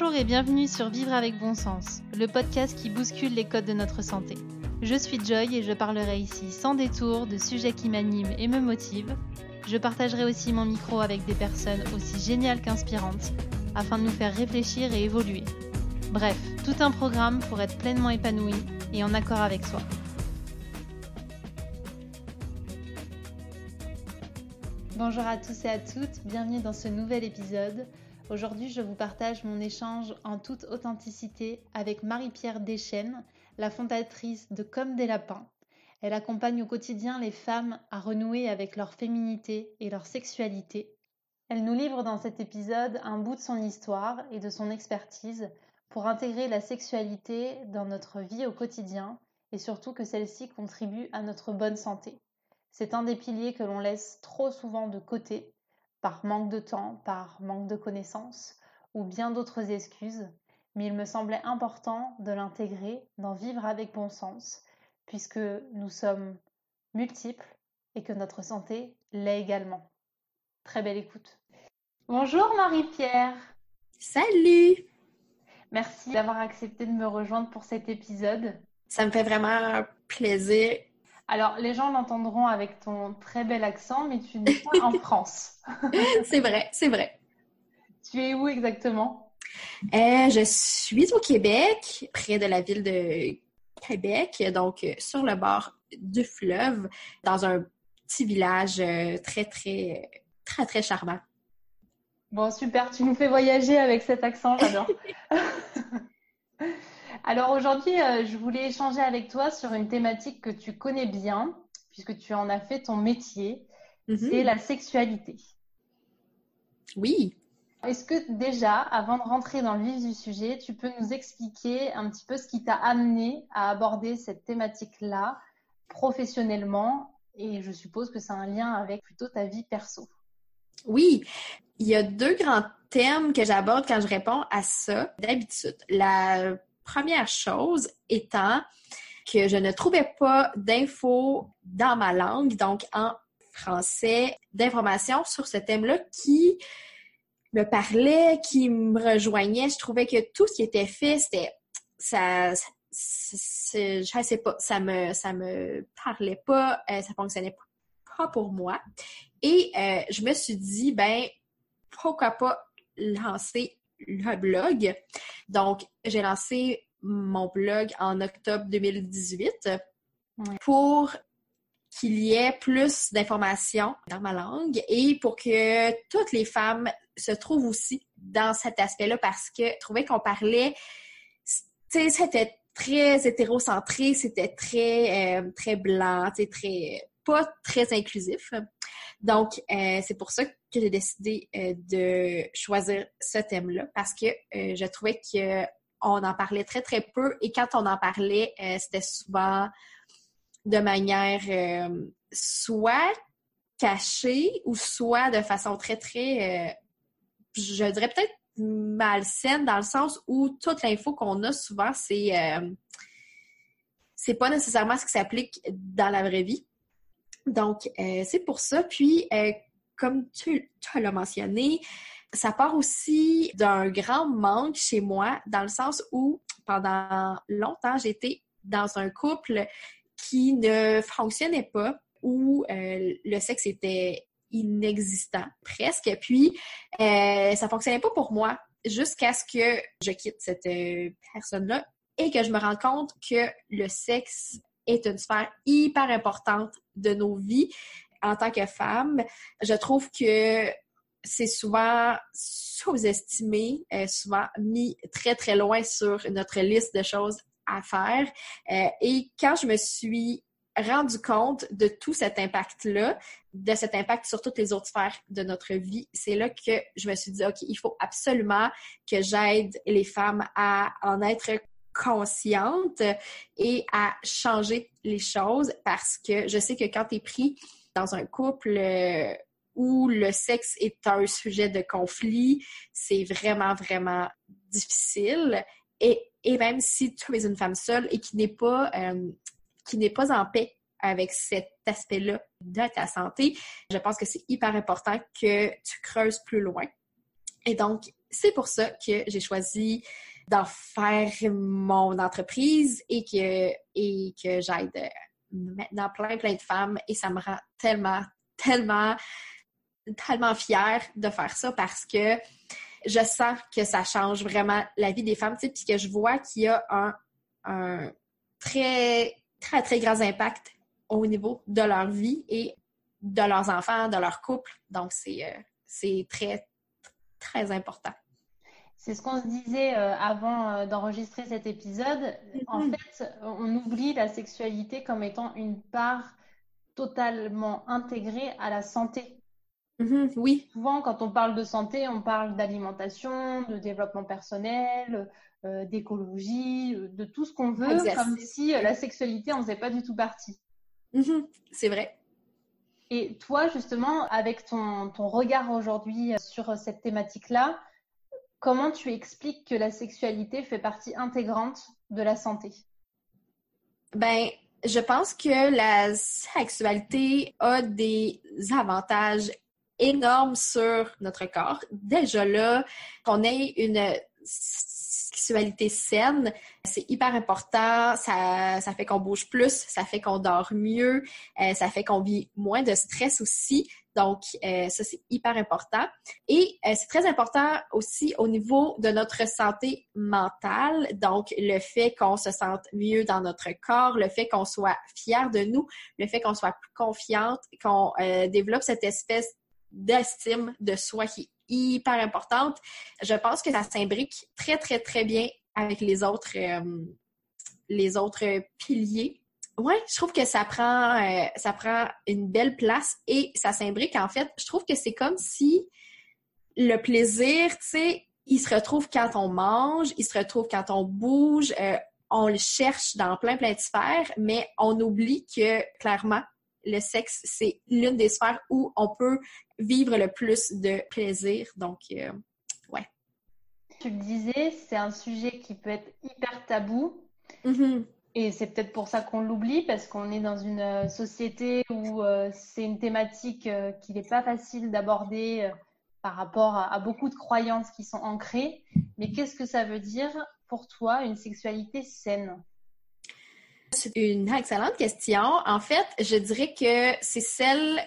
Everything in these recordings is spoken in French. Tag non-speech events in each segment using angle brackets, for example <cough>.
Bonjour et bienvenue sur Vivre avec bon sens, le podcast qui bouscule les codes de notre santé. Je suis Joy et je parlerai ici sans détour de sujets qui m'animent et me motivent. Je partagerai aussi mon micro avec des personnes aussi géniales qu'inspirantes afin de nous faire réfléchir et évoluer. Bref, tout un programme pour être pleinement épanoui et en accord avec soi. Bonjour à tous et à toutes, bienvenue dans ce nouvel épisode. Aujourd'hui, je vous partage mon échange en toute authenticité avec Marie-Pierre Deschênes, la fondatrice de Comme des lapins. Elle accompagne au quotidien les femmes à renouer avec leur féminité et leur sexualité. Elle nous livre dans cet épisode un bout de son histoire et de son expertise pour intégrer la sexualité dans notre vie au quotidien et surtout que celle-ci contribue à notre bonne santé. C'est un des piliers que l'on laisse trop souvent de côté par manque de temps, par manque de connaissances ou bien d'autres excuses, mais il me semblait important de l'intégrer, d'en vivre avec bon sens, puisque nous sommes multiples et que notre santé l'est également. Très belle écoute. Bonjour Marie-Pierre. Salut. Merci d'avoir accepté de me rejoindre pour cet épisode. Ça me fait vraiment plaisir alors, les gens l'entendront avec ton très bel accent, mais tu n'es pas en <laughs> France. c'est vrai, c'est vrai. Tu es où exactement? Euh, je suis au Québec, près de la ville de Québec, donc euh, sur le bord du fleuve, dans un petit village euh, très, très, très, très charmant. Bon, super, tu nous fais voyager avec cet accent, j'adore. <laughs> Alors aujourd'hui, euh, je voulais échanger avec toi sur une thématique que tu connais bien, puisque tu en as fait ton métier, mhm. c'est la sexualité. Oui. Est-ce que déjà, avant de rentrer dans le vif du sujet, tu peux nous expliquer un petit peu ce qui t'a amené à aborder cette thématique-là professionnellement? Et je suppose que c'est un lien avec plutôt ta vie perso. Oui, il y a deux grands thèmes que j'aborde quand je réponds à ça d'habitude. La Première chose étant que je ne trouvais pas d'infos dans ma langue, donc en français, d'informations sur ce thème-là qui me parlait, qui me rejoignait. Je trouvais que tout ce qui était fait, c'était ça, je sais pas, ça me ça me parlait pas, euh, ça fonctionnait pas pour moi. Et euh, je me suis dit ben pourquoi pas lancer le blog. Donc, j'ai lancé mon blog en octobre 2018 pour qu'il y ait plus d'informations dans ma langue et pour que toutes les femmes se trouvent aussi dans cet aspect-là parce que je trouvais qu'on parlait, tu sais, c'était très hétérocentré, c'était très, euh, très blanc, très, pas très inclusif. Donc, euh, c'est pour ça que j'ai décidé euh, de choisir ce thème-là parce que euh, je trouvais que on en parlait très très peu et quand on en parlait, c'était souvent de manière soit cachée ou soit de façon très très, je dirais peut-être malsaine dans le sens où toute l'info qu'on a souvent c'est c'est pas nécessairement ce qui s'applique dans la vraie vie. Donc, euh, c'est pour ça. Puis, euh, comme tu, l'as mentionné, ça part aussi d'un grand manque chez moi, dans le sens où, pendant longtemps, j'étais dans un couple qui ne fonctionnait pas, où euh, le sexe était inexistant, presque. Puis, ça fonctionnait pas pour moi jusqu'à ce que je quitte cette personne-là et que je me rende compte que le sexe est une sphère hyper importante de nos vies en tant que femmes. Je trouve que c'est souvent sous-estimé, euh, souvent mis très, très loin sur notre liste de choses à faire. Euh, et quand je me suis rendu compte de tout cet impact-là, de cet impact sur toutes les autres sphères de notre vie, c'est là que je me suis dit, OK, il faut absolument que j'aide les femmes à en être consciente et à changer les choses parce que je sais que quand tu es pris dans un couple euh, où le sexe est un sujet de conflit, c'est vraiment, vraiment difficile. Et, même si tu es une femme seule et qui n'est pas, euh, qui n'est pas en paix avec cet aspect-là de ta santé, je pense que c'est hyper important que tu creuses plus loin. Et donc, c'est pour ça que j'ai choisi d'en faire mon entreprise et que, et que j'aide maintenant plein, plein de femmes et ça me rend tellement, tellement, tellement fière de faire ça parce que je sens que ça change vraiment la vie des femmes, tu sais, puis je vois qu'il y a un, un très, très, très grand impact au niveau de leur vie et de leurs enfants, de leur couple. Donc, c'est euh, très, très important. C'est ce qu'on se disait euh, avant euh, d'enregistrer cet épisode. En fait, on oublie la sexualité comme étant une part totalement intégrée à la santé. Mm-hmm. oui. Souvent, quand on parle de santé, on parle d'alimentation, de développement personnel, d'écologie, de tout ce qu'on veut, comme si la sexualité en faisait pas du tout partie. Mm-hmm. C'est vrai. Et toi, justement, avec ton, ton regard aujourd'hui sur cette thématique-là, comment tu expliques que la sexualité fait partie intégrante de la santé? Ben, je pense que la sexualité a des avantages énormes sur notre corps. Déjà là, qu'on ait une sexualité saine, c'est hyper important. Ça, ça fait qu'on bouge plus, ça fait qu'on dort mieux, euh, ça fait qu'on vit moins de stress aussi. Donc, euh, ça, c'est hyper important. Et euh, c'est très important aussi au niveau de notre santé mentale. Donc, le fait qu'on se sente mieux dans notre corps, le fait qu'on soit fier de nous, le fait qu'on soit plus confiante, qu'on développe cette espèce d'estime de soi qui est hyper importante. Je pense que ça s'imbrique très, très, très bien avec les autres, euh, les autres piliers. Ouais, je trouve que ça prend, euh, ça prend une belle place et ça s'imbrique. En fait, je trouve que c'est comme si le plaisir, tu sais, il se retrouve quand on mange, il se retrouve quand on bouge, euh, on le cherche dans plein, plein de sphères, mais on oublie que, clairement, le sexe, c'est l'une des sphères où on peut vivre le plus de plaisir. Donc, euh, ouais. Tu le disais, c'est un sujet qui peut être hyper tabou. Mm-hmm. Et c'est peut-être pour ça qu'on l'oublie, parce qu'on est dans une euh, société où euh, c'est une thématique qui n'est pas facile d'aborder par rapport à, beaucoup de croyances qui sont ancrées. Mais qu'est-ce que ça veut dire pour toi une sexualité saine? C'est une excellente question. En fait, je dirais que c'est celle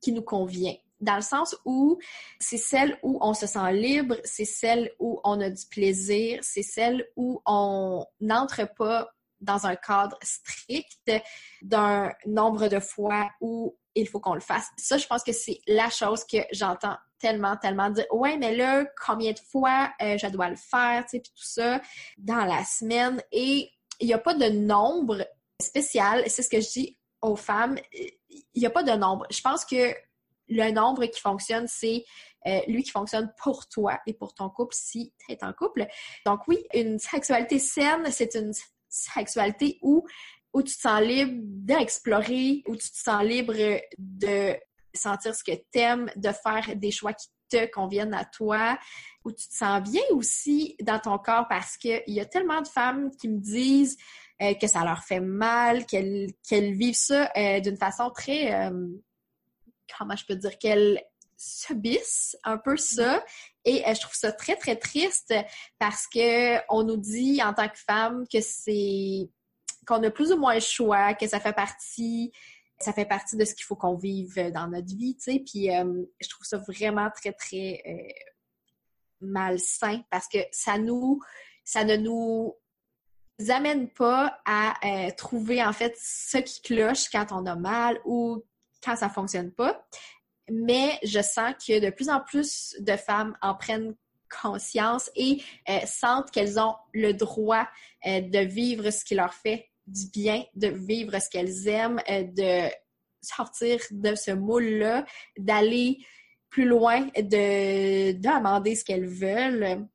qui nous convient dans le sens où c'est celle où on se sent libre, c'est celle où on a du plaisir, c'est celle où on n'entre pas dans un cadre strict d'un nombre de fois où il faut qu'on le fasse. Ça, je pense que c'est la chose que j'entends tellement, tellement dire Ouais, mais là, combien de fois euh, je dois le faire, tu sais, puis tout ça dans la semaine. Et il n'y a pas de nombre spécial. C'est ce que je dis aux femmes. Il n'y a pas de nombre. Je pense que le nombre qui fonctionne, c'est euh, lui qui fonctionne pour toi et pour ton couple si tu es en couple. Donc oui, une sexualité saine, c'est une sexualité où, où tu te sens libre d'explorer, où tu te sens libre de sentir ce que tu aimes, de faire des choix qui te conviennent à toi, où tu te sens bien aussi dans ton corps parce qu'il y a tellement de femmes qui me disent euh, que ça leur fait mal, qu'elles vivent ça euh, d'une façon très, euh, comment je peux dire, qu'elles subissent un peu ça. Et je trouve ça très, très triste parce que on nous dit en tant que femme que c'est qu'on a plus ou moins le choix, que ça fait partie ça fait partie de ce qu'il faut qu'on vive dans notre vie, tu sais. Puis je trouve ça vraiment très, très malsain parce que ça nous, ça ne nous amène pas à euh, trouver en fait ce qui cloche quand on a mal ou quand ça fonctionne pas. Mais je sens que de plus en plus de femmes en prennent conscience et euh, sentent qu'elles ont le droit euh, de vivre ce qui leur fait du bien, de vivre ce qu'elles aiment, de sortir de ce moule-là, d'aller plus loin, de demander ce qu'elles veulent.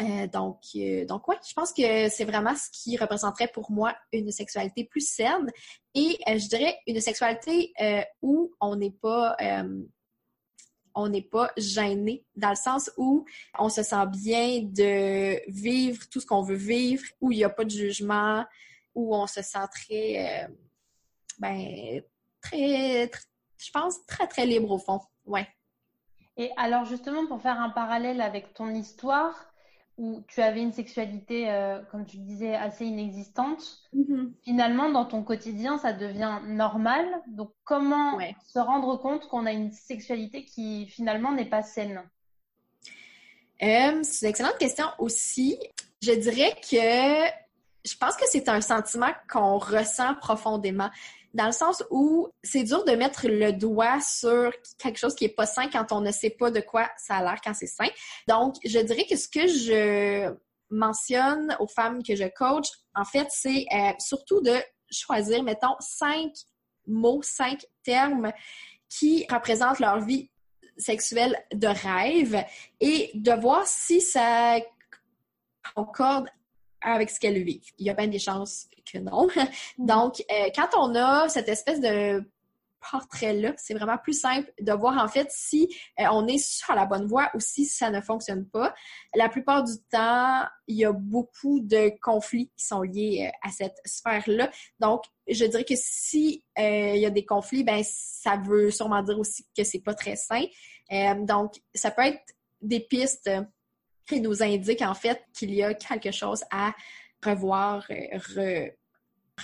Euh, donc, euh, donc ouais, je pense que c'est vraiment ce qui représenterait pour moi une sexualité plus saine et euh, je dirais une sexualité où on n'est pas on n'est pas gêné dans le sens où on se sent bien de vivre tout ce qu'on veut vivre, où il n'y a pas de jugement, où on se sent très, ben, très, très, je pense, très, très libre au fond. Ouais. Et alors justement, pour faire un parallèle avec ton histoire, où tu avais une sexualité, euh, comme tu disais, assez inexistante, mm-hmm. finalement, dans ton quotidien, ça devient normal. Donc, comment se rendre compte qu'on a une sexualité qui finalement n'est pas saine? Euh, C'est une excellente question aussi. Je dirais que je pense que c'est un sentiment qu'on ressent profondément dans le sens où c'est dur de mettre le doigt sur quelque chose qui est pas sain quand on ne sait pas de quoi ça a l'air quand c'est sain. Donc, je dirais que ce que je mentionne aux femmes que je coach, en fait, c'est euh, surtout de choisir, mettons, cinq mots, cinq termes qui représentent leur vie sexuelle de rêve et de voir si ça concorde avec ce qu'elles vivent. Il y a bien des chances que non. <laughs> Donc, euh, quand on a cette espèce de portrait-là, c'est vraiment plus simple de voir en fait si euh, on est sur la bonne voie ou si ça ne fonctionne pas. La plupart du temps, il y a beaucoup de conflits qui sont liés euh, à cette sphère-là. Donc, je dirais que si il y a des conflits, ben ça veut sûrement dire aussi que c'est pas très sain. donc, ça peut être des pistes qui nous indiquent en fait qu'il y a quelque chose à revoir,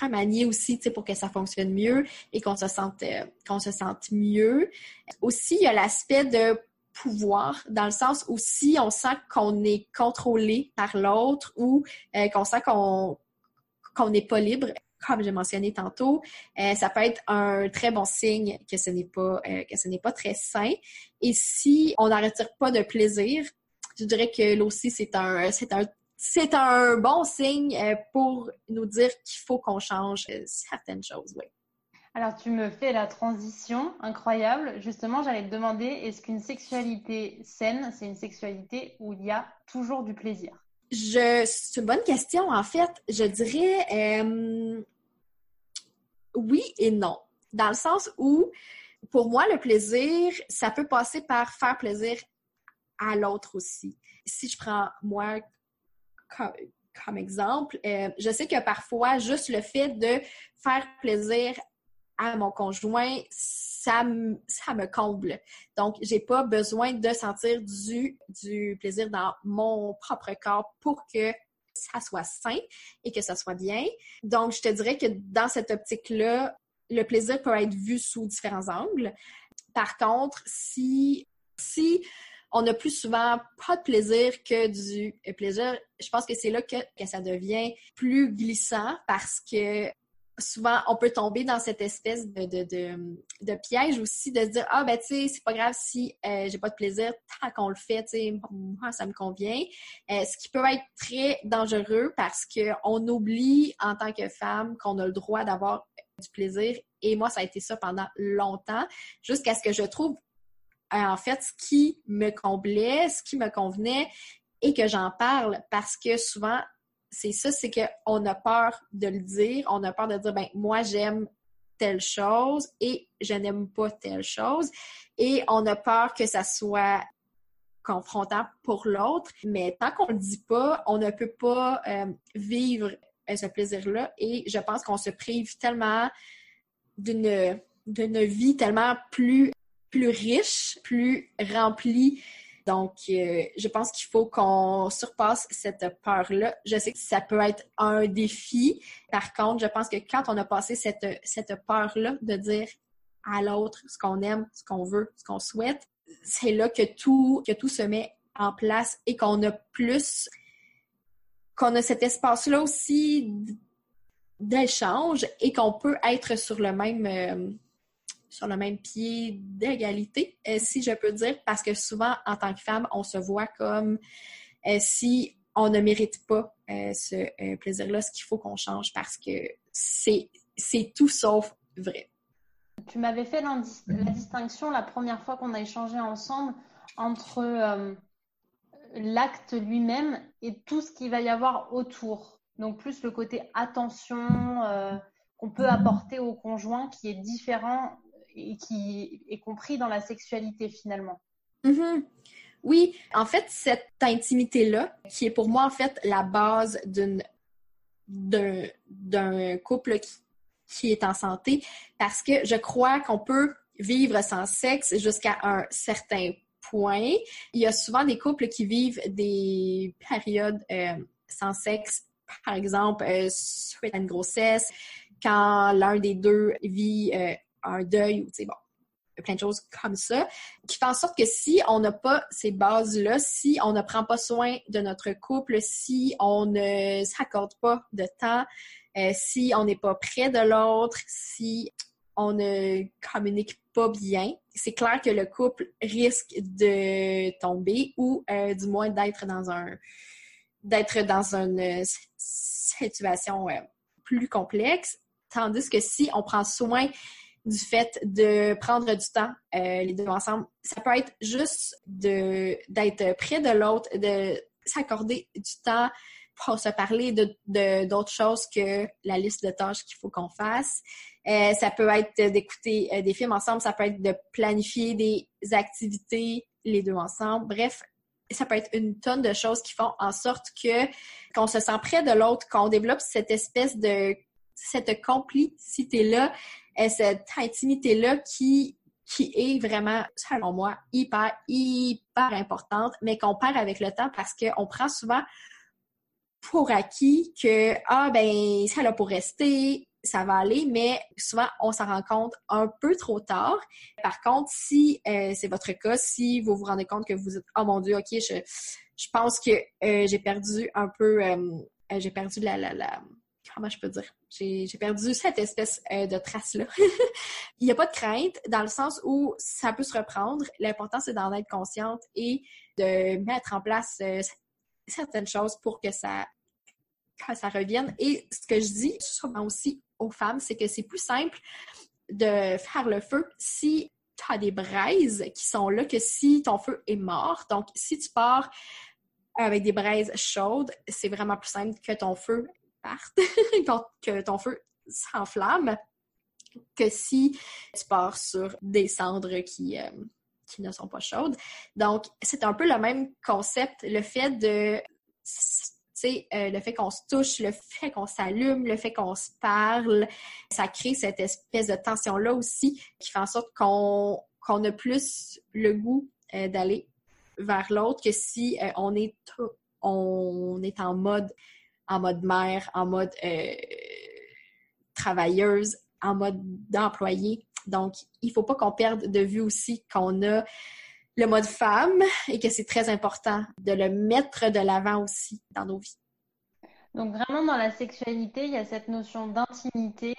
remanier aussi pour que ça fonctionne mieux et qu'on se sente euh, qu'on se sente mieux. Aussi, il y a l'aspect de pouvoir, dans le sens où si on sent qu'on est contrôlé par l'autre ou euh, qu'on sent qu'on qu'on n'est pas libre, comme j'ai mentionné tantôt, euh, ça peut être un très bon signe que ce n'est pas que ce n'est pas très sain. Et si on n'en retire pas de plaisir, je dirais que là aussi c'est un c'est un c'est un bon signe euh, pour nous dire qu'il faut qu'on change euh, certaines choses, oui. Alors, tu me fais la transition incroyable. Justement, j'allais te demander, est-ce qu'une sexualité saine, c'est une sexualité où il y a toujours du plaisir? Je, c'est une bonne question. En fait, je dirais euh, oui et non. Dans le sens où, pour moi, le plaisir, ça peut passer par faire plaisir à l'autre aussi. Si je prends moi comme, exemple, euh, je sais que parfois, juste le fait de faire plaisir à mon conjoint, ça, ça me comble. Donc, j'ai pas besoin de sentir du, du plaisir dans mon propre corps pour que ça soit sain et que ça soit bien. Donc, je te dirais que dans cette optique-là, le plaisir peut être vu sous différents angles. Par contre, si, si on a plus souvent pas de plaisir que du plaisir. Je pense que c'est là que, ça devient plus glissant parce que souvent on peut tomber dans cette espèce de, piège aussi de se dire ah ben tu sais c'est pas grave si euh, j'ai pas de plaisir tant qu'on le fait tu sais moi ça me convient euh, ce qui peut être très dangereux parce que on oublie en tant que femme qu'on a le droit d'avoir du plaisir et moi ça a été ça pendant longtemps jusqu'à ce que je trouve en fait ce qui me comblait, ce qui me convenait et que j'en parle parce que souvent, c'est ça, c'est qu'on a peur de le dire, on a peur de dire, ben moi j'aime telle chose et je n'aime pas telle chose et on a peur que ça soit confrontant pour l'autre, mais tant qu'on le dit pas, on ne peut pas euh, vivre ce plaisir-là et je pense qu'on se prive tellement d'une d'une vie tellement plus plus riche, plus rempli. Donc, euh, je pense qu'il faut qu'on surpasse cette peur-là. Je sais que ça peut être un défi. Par contre, je pense que quand on a passé cette, cette peur-là de dire à l'autre ce qu'on aime, ce qu'on veut, ce qu'on souhaite, c'est là que tout, que tout se met en place et qu'on a plus, qu'on a cet espace-là aussi d'échange et qu'on peut être sur le même, euh, sur le même pied d'égalité, euh, si je peux dire, parce que souvent, en tant que femme, on se voit comme euh, si on ne mérite pas euh, ce plaisir-là, ce qu'il faut qu'on change parce que c'est tout sauf vrai. Tu m'avais fait la, distinction la première fois qu'on a échangé ensemble entre l'acte lui-même et tout ce qu'il va y avoir autour. Donc plus le côté attention qu'on peut apporter au conjoint qui est différent et qui est compris dans la sexualité finalement. Mm-hmm. Oui, en fait, cette intimité-là, qui est pour moi en fait la base d'un couple qui, qui, est en santé, parce que je crois qu'on peut vivre sans sexe jusqu'à un certain point. Il y a souvent des couples qui vivent des périodes euh, sans sexe, par exemple, euh, suite à une grossesse, quand l'un des deux vit euh, un deuil ou, bon, plein de choses comme ça, qui fait en sorte que si on n'a pas ces bases-là, si on ne prend pas soin de notre couple, si on ne s'accorde pas de temps, euh, si on n'est pas près de l'autre, si on ne communique pas bien, c'est clair que le couple risque de tomber ou euh, du moins d'être dans un d'être dans une situation plus complexe. Tandis que si on prend soin du fait de prendre du temps euh, les deux ensemble. Ça peut être juste d'être près de l'autre, de s'accorder du temps pour se parler de d'autres choses que la liste de tâches qu'il faut qu'on fasse. Euh, ça peut être d'écouter euh, des films ensemble, ça peut être de planifier des activités les deux ensemble. Bref, ça peut être une tonne de choses qui font en sorte que qu'on se sent près de l'autre, qu'on développe cette espèce de cette complicité-là, et cette intimité-là qui, qui est vraiment, selon moi, hyper, hyper importante, mais qu'on perd avec le temps parce qu'on prend souvent pour acquis que, ah, ben, ça là pour rester, ça va aller, mais souvent, on s'en rend compte un peu trop tard. Par contre, si euh, c'est votre cas, si vous vous rendez compte que vous êtes, oh mon Dieu, OK, je, je pense que euh, j'ai perdu un peu, euh, j'ai perdu la, la, la, comment je peux dire, j'ai perdu cette espèce euh, de trace-là. <laughs> Il n'y a pas de crainte dans le sens où ça peut se reprendre. L'important, c'est d'en être consciente et de mettre en place euh, certaines choses pour que ça, ça revienne. Et ce que je dis souvent aussi aux femmes, c'est que c'est plus simple de faire le feu si tu as des braises qui sont là que si ton feu est mort. Donc, si tu pars avec des braises chaudes, c'est vraiment plus simple que ton feu <laughs> que ton feu s'enflamme, que si tu pars sur des cendres qui, euh, qui ne sont pas chaudes. Donc, c'est un peu le même concept, le fait de euh, le fait qu'on se touche, le fait qu'on s'allume, le fait qu'on se parle, ça crée cette espèce de tension-là aussi qui fait en sorte qu'on qu'on a plus le goût euh, d'aller vers l'autre que si on est on est en mode en mode mère, en mode euh, travailleuse, en mode d'employé. Donc, il ne faut pas qu'on perde de vue aussi qu'on a le mode femme et que c'est très important de le mettre de l'avant aussi dans nos vies. Donc vraiment dans la sexualité, il y a cette notion d'intimité,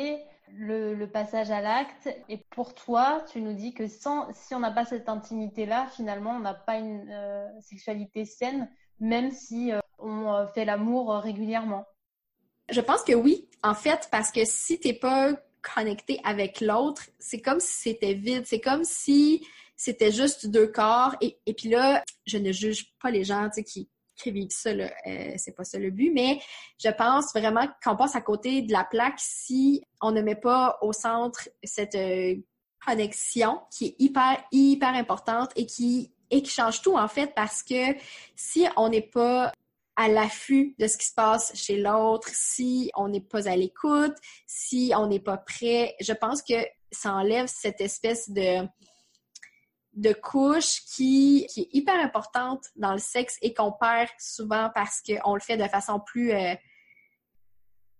le, passage à l'acte. Et pour toi, tu nous dis que sans, si on n'a pas cette intimité-là, finalement, on n'a pas une euh, sexualité saine, même si euh, on euh, fait l'amour euh, régulièrement? Je pense que oui, en fait, parce que si t'es pas connecté avec l'autre, c'est comme si c'était vide. C'est comme si c'était juste deux corps. Et, et puis là, je ne juge pas les gens qui, qui vivent ça. Euh, c'est pas ça le but, mais je pense vraiment qu'on passe à côté de la plaque si on ne met pas au centre cette connexion qui est hyper, hyper importante et qui, et qui change tout en fait parce que si on n'est pas à l'affût de ce qui se passe chez l'autre, si on n'est pas à l'écoute, si on n'est pas prêt. Je pense que ça enlève cette espèce de couche qui, qui est hyper importante dans le sexe et qu'on perd souvent parce qu'on le fait de façon plus euh,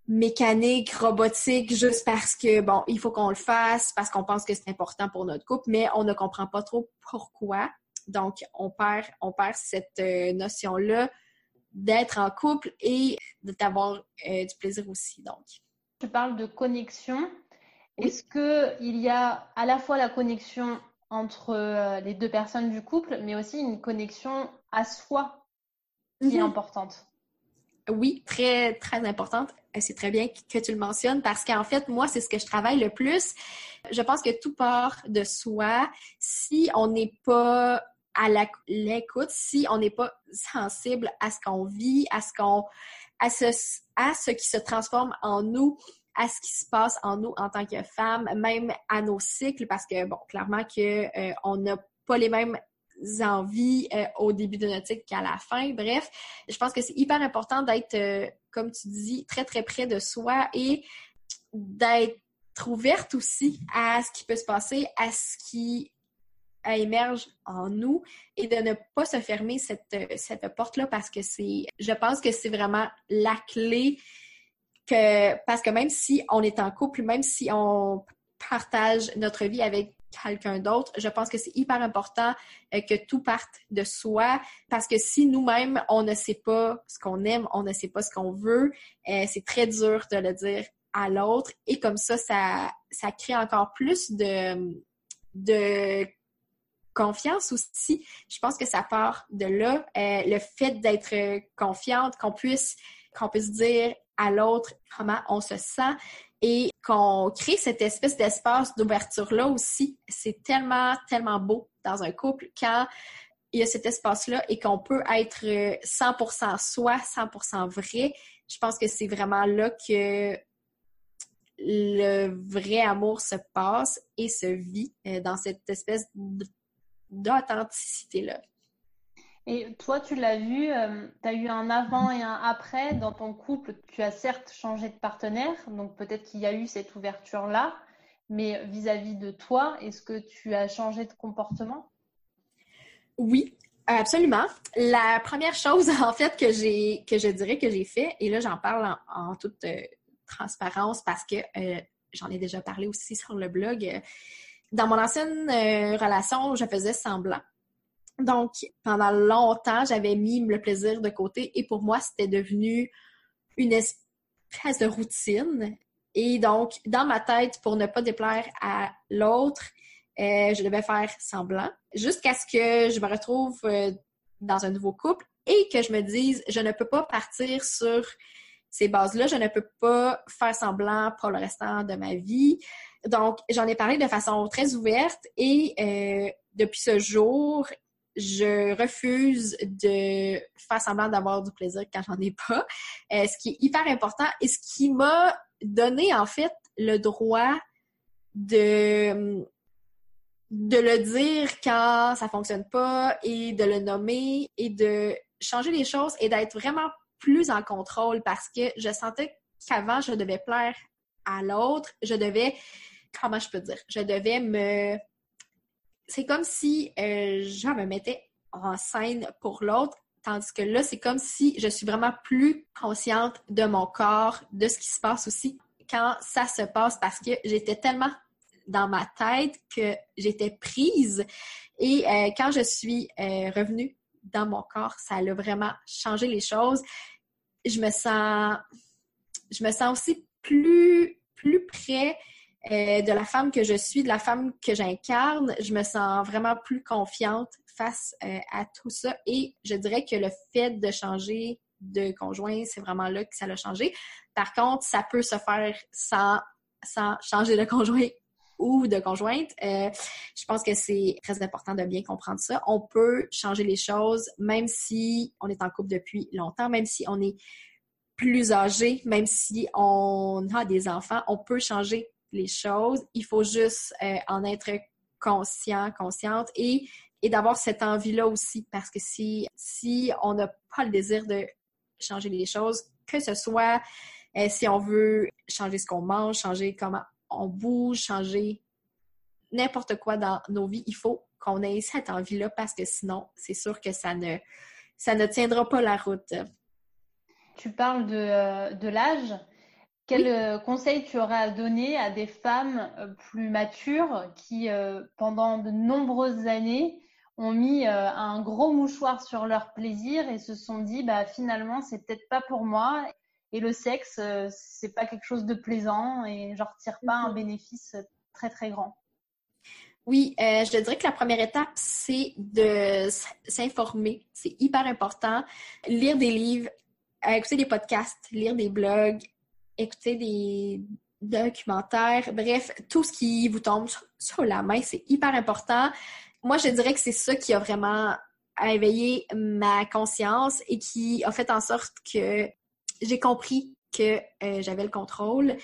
mécanique, robotique, juste parce que, bon, il faut qu'on le fasse, parce qu'on pense que c'est important pour notre couple, mais on ne comprend pas trop pourquoi. Donc, on perd, on perd cette euh, notion-là d'être en couple et d'avoir euh, du plaisir aussi. Donc. Tu parles de connexion. Est-ce qu'il y a à la fois la connexion entre euh, les deux personnes du couple, mais aussi une connexion à soi qui est mhm. importante? Oui, très, très importante. C'est très bien que tu le mentionnes parce qu'en fait, moi, c'est ce que je travaille le plus. Je pense que tout part de soi. Si on n'est pas à l'écoute si on n'est pas sensible à ce qu'on vit, à ce qu'on à ce, à ce qui se transforme en nous, à ce qui se passe en nous en tant que femmes, même à nos cycles, parce que bon, clairement que euh, on n'a pas les mêmes envies euh, au début de notre cycle qu'à la fin. Bref, je pense que c'est hyper important d'être, euh, comme tu dis, très très près de soi et d'être ouverte aussi à ce qui peut se passer, à ce qui émerge en nous et de ne pas se fermer cette, cette porte-là parce que c'est, je pense que c'est vraiment la clé que, parce que même si on est en couple, même si on partage notre vie avec quelqu'un d'autre, je pense que c'est hyper important euh, que tout parte de soi parce que si nous-mêmes, on ne sait pas ce qu'on aime, on ne sait pas ce qu'on veut, euh, c'est très dur de le dire à l'autre et comme ça, ça, ça crée encore plus de, de confiance aussi. Je pense que ça part de là, euh, le fait d'être confiante, qu'on puisse qu'on puisse dire à l'autre comment on se sent et qu'on crée cette espèce d'espace d'ouverture-là aussi. C'est tellement, tellement beau dans un couple quand il y a cet espace-là et qu'on peut être 100% soi, 100% vrai. Je pense que c'est vraiment là que le vrai amour se passe et se vit euh, dans cette espèce d'authenticité-là. Et toi, tu l'as vu, euh, tu as eu un avant et un après dans ton couple. Tu as certes changé de partenaire, donc peut-être qu'il y a eu cette ouverture-là, mais vis-à-vis de toi, est-ce que tu as changé de comportement? Oui, absolument. La première chose, <laughs> en fait, que j'ai que je dirais que j'ai fait, et là j'en parle en, toute euh, transparence parce que euh, j'en ai déjà parlé aussi <laughs> sur le blog. Dans mon ancienne relation, je faisais semblant donc, pendant longtemps, j'avais mis le plaisir de côté et pour moi, c'était devenu une espèce de routine. Et donc, dans ma tête, pour ne pas déplaire à l'autre, euh, je devais faire semblant jusqu'à ce que je me retrouve euh, dans un nouveau couple et que je me dise, je ne peux pas partir sur ces bases-là, je ne peux pas faire semblant pour le restant de ma vie. Donc, j'en ai parlé de façon très ouverte et euh, depuis ce jour, je refuse de faire semblant d'avoir du plaisir quand j'en ai pas. Euh, ce qui est hyper important et ce qui m'a donné en fait le droit de de le dire quand ça fonctionne pas et de le nommer et de changer les choses et d'être vraiment plus en contrôle parce que je sentais qu'avant je devais plaire à l'autre, je devais comment je peux dire, je devais me c'est comme si euh, je me mettais en scène pour l'autre, tandis que là, c'est comme si je suis vraiment plus consciente de mon corps, de ce qui se passe aussi quand ça se passe, parce que j'étais tellement dans ma tête que j'étais prise. Et euh, quand je suis euh, revenue dans mon corps, ça a vraiment changé les choses. Je me sens, je me sens aussi plus, plus près euh, de la femme que je suis, de la femme que j'incarne, je me sens vraiment plus confiante face euh, à tout ça. Et je dirais que le fait de changer de conjoint, c'est vraiment là que ça l'a changé. Par contre, ça peut se faire sans, sans changer de conjoint ou de conjointe. Euh, je pense que c'est très important de bien comprendre ça. On peut changer les choses même si on est en couple depuis longtemps, même si on est plus âgé, même si on a des enfants, on peut changer les choses. Il faut juste euh, en être conscient, consciente et, d'avoir cette envie-là aussi. Parce que si, si on n'a pas le désir de changer les choses, que ce soit euh, si on veut changer ce qu'on mange, changer comment on bouge, changer n'importe quoi dans nos vies, il faut qu'on ait cette envie-là parce que sinon, c'est sûr que ça ne, ça ne tiendra pas la route. Tu parles de, euh, de l'âge. Quel euh, conseil tu aurais à donner à des femmes euh, plus matures qui, euh, pendant de nombreuses années, ont mis un gros mouchoir sur leur plaisir et se sont dit, bah, finalement, c'est peut-être pas pour moi et le sexe, c'est pas quelque chose de plaisant et j'en retire pas un mhm. bénéfice très, très grand. Oui, je dirais que la première étape, c'est de s'informer. C'est hyper important. Lire des livres, écouter des podcasts, lire des blogs, écouter des documentaires, bref, tout ce qui vous tombe sur la main, c'est hyper important. Moi, je dirais que c'est ça qui a vraiment éveillé ma conscience et qui a fait en sorte que j'ai compris que euh, j'avais le contrôle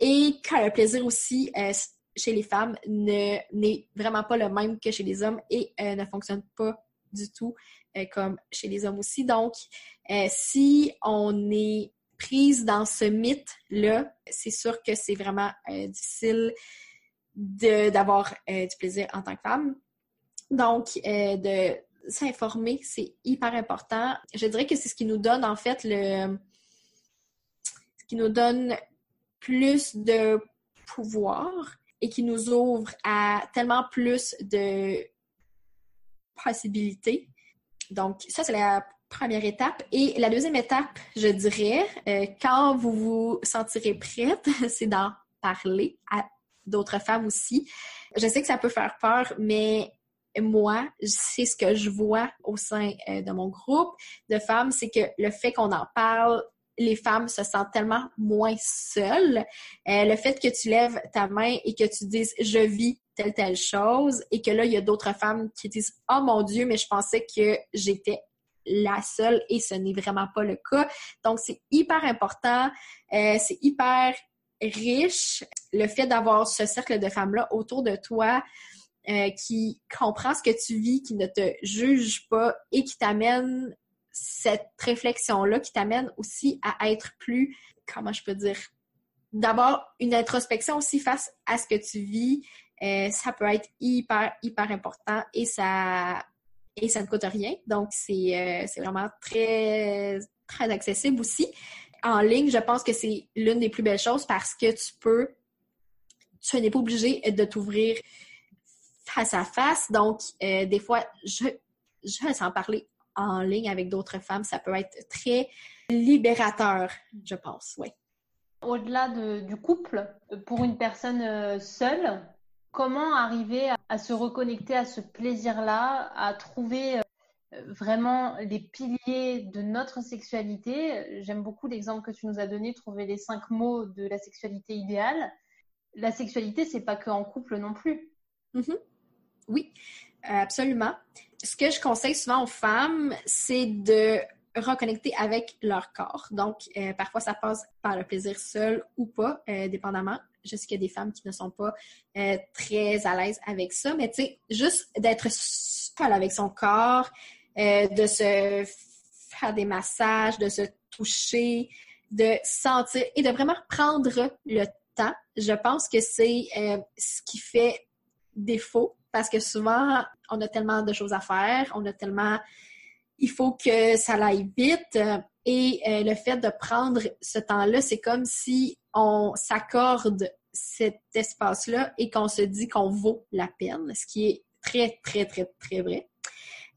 et que le plaisir aussi euh, chez les femmes n'est vraiment pas le même que chez les hommes et euh, ne fonctionne pas du tout comme chez les hommes aussi. Donc, si on est prise dans ce mythe-là, c'est sûr que c'est vraiment difficile d'avoir du plaisir en tant que femme. Donc, de s'informer, c'est hyper important. Je dirais que c'est ce qui nous donne, en fait, le... qui nous donne plus de pouvoir et qui nous ouvre à tellement plus de possibilités. Donc, ça, c'est la première étape. Et la deuxième étape, je dirais, euh, quand vous vous sentirez prête, <laughs> c'est d'en parler à d'autres femmes aussi. Je sais que ça peut faire peur, mais moi, c'est ce que je vois au sein euh, de mon groupe de femmes, c'est que le fait qu'on en parle, les femmes se sentent tellement moins seules. Euh, le fait que tu lèves ta main et que tu dises je vis telle telle chose et que là il y a d'autres femmes qui disent oh mon dieu mais je pensais que j'étais la seule et ce n'est vraiment pas le cas. Donc c'est hyper important, euh, c'est hyper riche le fait d'avoir ce cercle de femmes là autour de toi. Euh, qui comprend ce que tu vis, qui ne te juge pas et qui t'amène cette réflexion-là qui t'amène aussi à être plus, comment je peux dire, d'abord une introspection aussi face à ce que tu vis, euh, ça peut être hyper, hyper important et ça, et ça ne coûte rien. Donc, c'est euh, vraiment très, très accessible aussi. En ligne, je pense que c'est l'une des plus belles choses parce que tu peux, tu n'es pas obligé de t'ouvrir face à face. Donc, euh, des fois, je, je vais s'en parler en ligne avec d'autres femmes, ça peut être très libérateur, je pense, oui. Au-delà du couple, pour une personne euh, seule, comment arriver à, se reconnecter à ce plaisir-là, à trouver euh, vraiment les piliers de notre sexualité? J'aime beaucoup l'exemple que tu nous as donné, trouver les cinq mots de la sexualité idéale. La sexualité, c'est pas que en couple non plus. Mm-hmm. Oui, absolument ce que je conseille souvent aux femmes, c'est de reconnecter avec leur corps. Donc, euh, parfois, ça passe par le plaisir seul ou pas, euh, dépendamment. Je sais qu'il y a des femmes qui ne sont pas euh, très à l'aise avec ça, mais tu sais, juste d'être seule avec son corps, de se faire des massages, de se toucher, de sentir et de vraiment prendre le temps. Je pense que c'est ce qui fait défaut parce que souvent, on a tellement de choses à faire, on a tellement... Il faut que ça aille vite. Et euh, le fait de prendre ce temps-là, c'est comme si on s'accorde cet espace-là et qu'on se dit qu'on vaut la peine, ce qui est très, très, très, très vrai.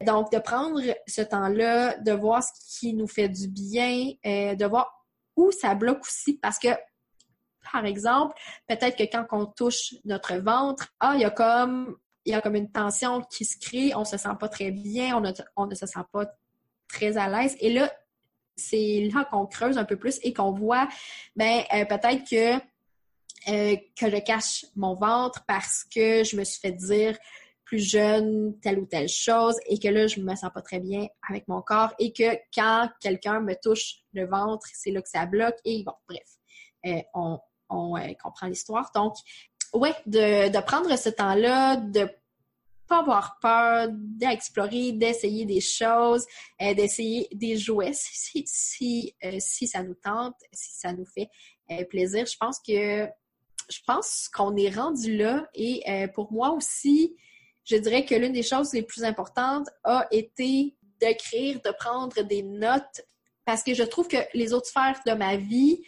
Donc, de prendre ce temps-là, de voir ce qui nous fait du bien, euh, de voir où ça bloque aussi, parce que, par exemple, peut-être que quand on touche notre ventre, ah, il y a comme il y a comme une tension qui se crée, on se sent pas très bien, on, ne se sent pas très à l'aise. Et là, c'est là qu'on creuse un peu plus et qu'on voit, ben euh, peut-être que euh, que je cache mon ventre parce que je me suis fait dire plus jeune telle ou telle chose et que là je me sens pas très bien avec mon corps et que quand quelqu'un me touche le ventre, c'est là que ça bloque et bon bref, euh, on, on comprend l'histoire. Donc ouais, de, de prendre ce temps-là, de pas avoir peur d'explorer, d'essayer des choses, euh, d'essayer des jouets si, si, euh, si, ça nous tente, si ça nous fait euh, plaisir. Je pense que je pense qu'on est rendu là et pour moi aussi, je dirais que l'une des choses les plus importantes a été d'écrire, de prendre des notes parce que je trouve que les autres sphères de ma vie,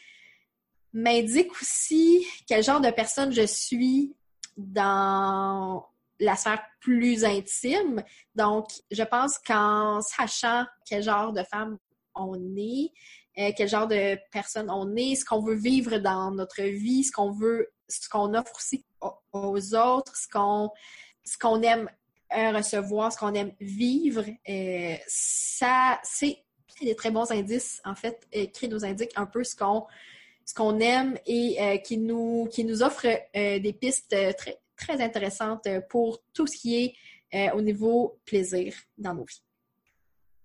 m'indique aussi quel genre de personne je suis dans la sphère plus intime? Donc, je pense qu'en sachant quel genre de femme on est, euh, quel genre de personne on est, ce qu'on veut vivre dans notre vie, ce qu'on veut, ce qu'on offre aussi aux autres, ce qu'on ce qu'on aime euh, recevoir, ce qu'on aime vivre, euh, ça, c'est des très bons indices, en fait, qui nous indiquent un peu ce qu'on ce qu'on aime et euh, qui, nous, qui nous offre euh, des pistes euh, très, très intéressantes pour tout ce qui est au niveau plaisir dans nos vies.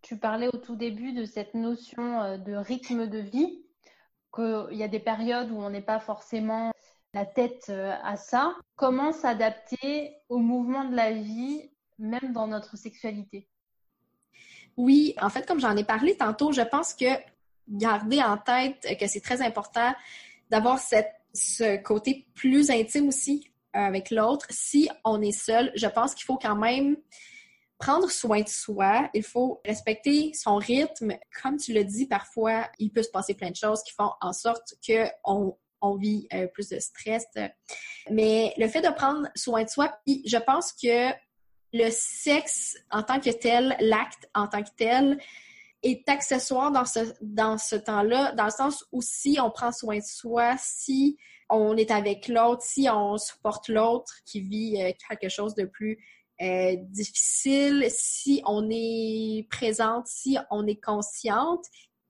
Tu parlais au tout début de cette notion de rythme de vie, qu'il y a des périodes où on n'est pas forcément la tête à ça. Comment s'adapter au mouvement de la vie, même dans notre sexualité? Oui, en fait, comme j'en ai parlé tantôt, je pense que garder en tête que c'est très important d'avoir ce côté plus intime aussi avec l'autre. Si on est seul, je pense qu'il faut quand même prendre soin de soi. Il faut respecter son rythme. Comme tu l'as dit, parfois, il peut se passer plein de choses qui font en sorte qu'on on vit euh, plus de stress. Mais le fait de prendre soin de soi, je pense que le sexe en tant que tel, l'acte en tant que tel, est accessoire dans ce, dans ce temps-là, dans le sens où si on prend soin de soi, si on est avec l'autre, si on supporte l'autre qui vit euh, quelque chose de plus euh, difficile, si on est présente, si on est consciente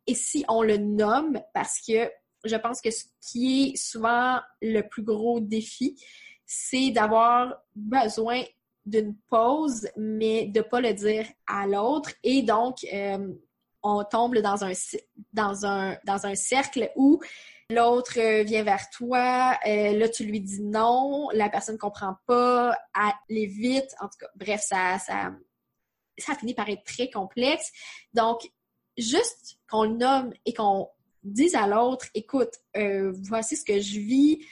et si on le nomme, parce que je pense que ce qui est souvent le plus gros défi, c'est d'avoir besoin d'une pause, mais de pas le dire à l'autre. Et donc, euh, on tombe dans un, dans un, dans un cercle où l'autre vient vers toi, euh, là tu lui dis non, la personne ne comprend pas, elle est vite, en tout cas, bref, ça, ça, ça finit par être très complexe. Donc, juste qu'on le nomme et qu'on dise à l'autre, écoute, euh, voici ce que je vis,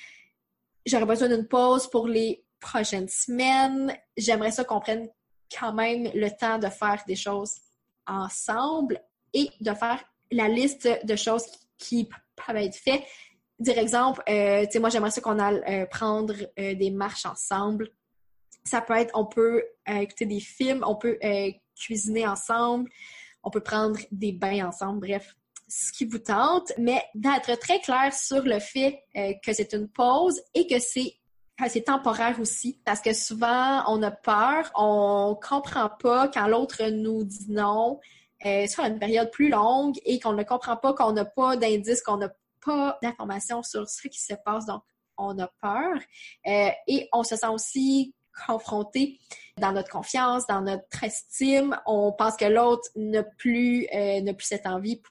j'aurais besoin d'une pause pour les prochaines semaines. J'aimerais ça qu'on prenne quand même le temps de faire des choses ensemble et de faire la liste de choses qui peuvent être faites. Dire exemple, euh, tu sais, moi j'aimerais ça qu'on aille euh, prendre euh, des marches ensemble. Ça peut être, on peut écouter des films, on peut cuisiner ensemble, on peut prendre des bains ensemble, bref, ce qui vous tente, mais d'être très clair sur le fait que c'est une pause et que c'est c'est temporaire aussi, parce que souvent, on a peur, on comprend pas quand l'autre nous dit non euh, sur une période plus longue et qu'on ne comprend pas, qu'on n'a pas d'indices, qu'on n'a pas d'informations sur ce qui se passe. Donc, on a peur euh, et on se sent aussi confronté dans notre confiance, dans notre estime. On pense que l'autre n'a plus, euh, n'a plus cette envie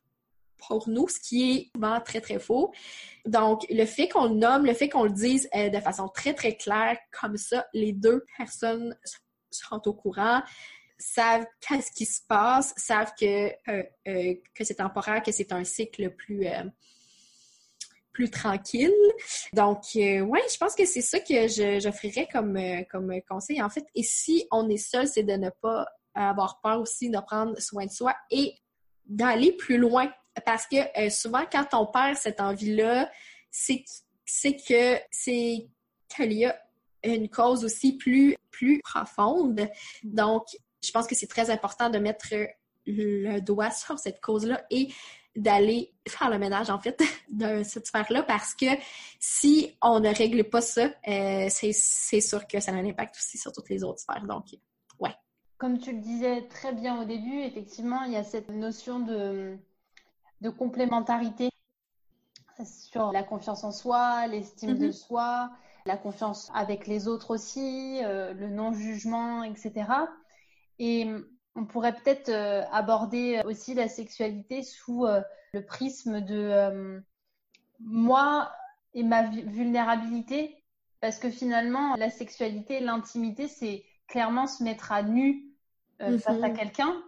pour nous, ce qui est souvent très, très faux. Donc, le fait qu'on le nomme, le fait qu'on le dise euh, de façon très, très claire, comme ça, les deux personnes seront au courant, savent qu'est-ce qui se passe, savent que, euh, euh, que c'est temporaire, que c'est un cycle plus, plus tranquille. Donc, ouais, je pense que c'est ça que j'offrirais comme, comme conseil, en fait. Et si on est seul, c'est de ne pas avoir peur aussi de prendre soin de soi et d'aller plus loin parce que euh, souvent, quand on perd cette envie-là, c'est que c'est qu'il y a une cause aussi plus, plus profonde. Donc, je pense que c'est très important de mettre le doigt sur cette cause-là et d'aller faire le ménage, en fait, <laughs> de cette sphère-là, parce que si on ne règle pas ça, euh, c'est sûr que ça a un impact aussi sur toutes les autres sphères. Donc, ouais. Comme tu le disais très bien au début, effectivement, il y a cette notion de de complémentarité sur la confiance en soi, l'estime de mhm. soi, la confiance avec les autres aussi, euh, le non-jugement, etc. Et on pourrait peut-être euh, aborder aussi la sexualité sous euh, le prisme de moi et ma vulnérabilité, parce que finalement, la sexualité, l'intimité, c'est clairement se mettre à nu face à quelqu'un.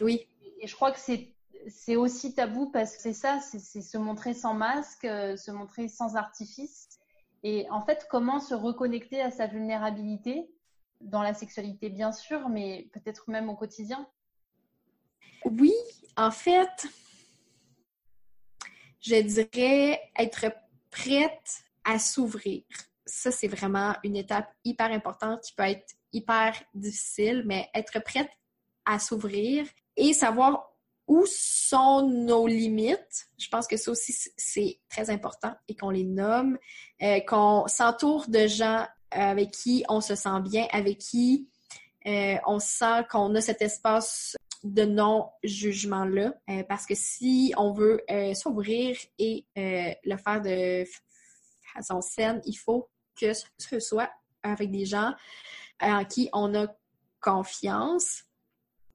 Oui. Et je crois que c'est c'est aussi tabou parce que c'est ça, c'est se montrer sans masque, euh, se montrer sans artifice. Et en fait, comment se reconnecter à sa vulnérabilité dans la sexualité, bien sûr, mais peut-être même au quotidien Oui, en fait, je dirais être prête à s'ouvrir. Ça, c'est vraiment une étape hyper importante qui peut être hyper difficile, mais être prête à s'ouvrir et savoir où sont nos limites. Je pense que ça aussi, c'est très important et qu'on les nomme, euh, qu'on s'entoure de gens avec qui on se sent bien, avec qui euh, on sent qu'on a cet espace de non-jugement-là. Euh, parce que si on veut s'ouvrir et le faire de façon saine, il faut que ce soit avec des gens en qui on a confiance.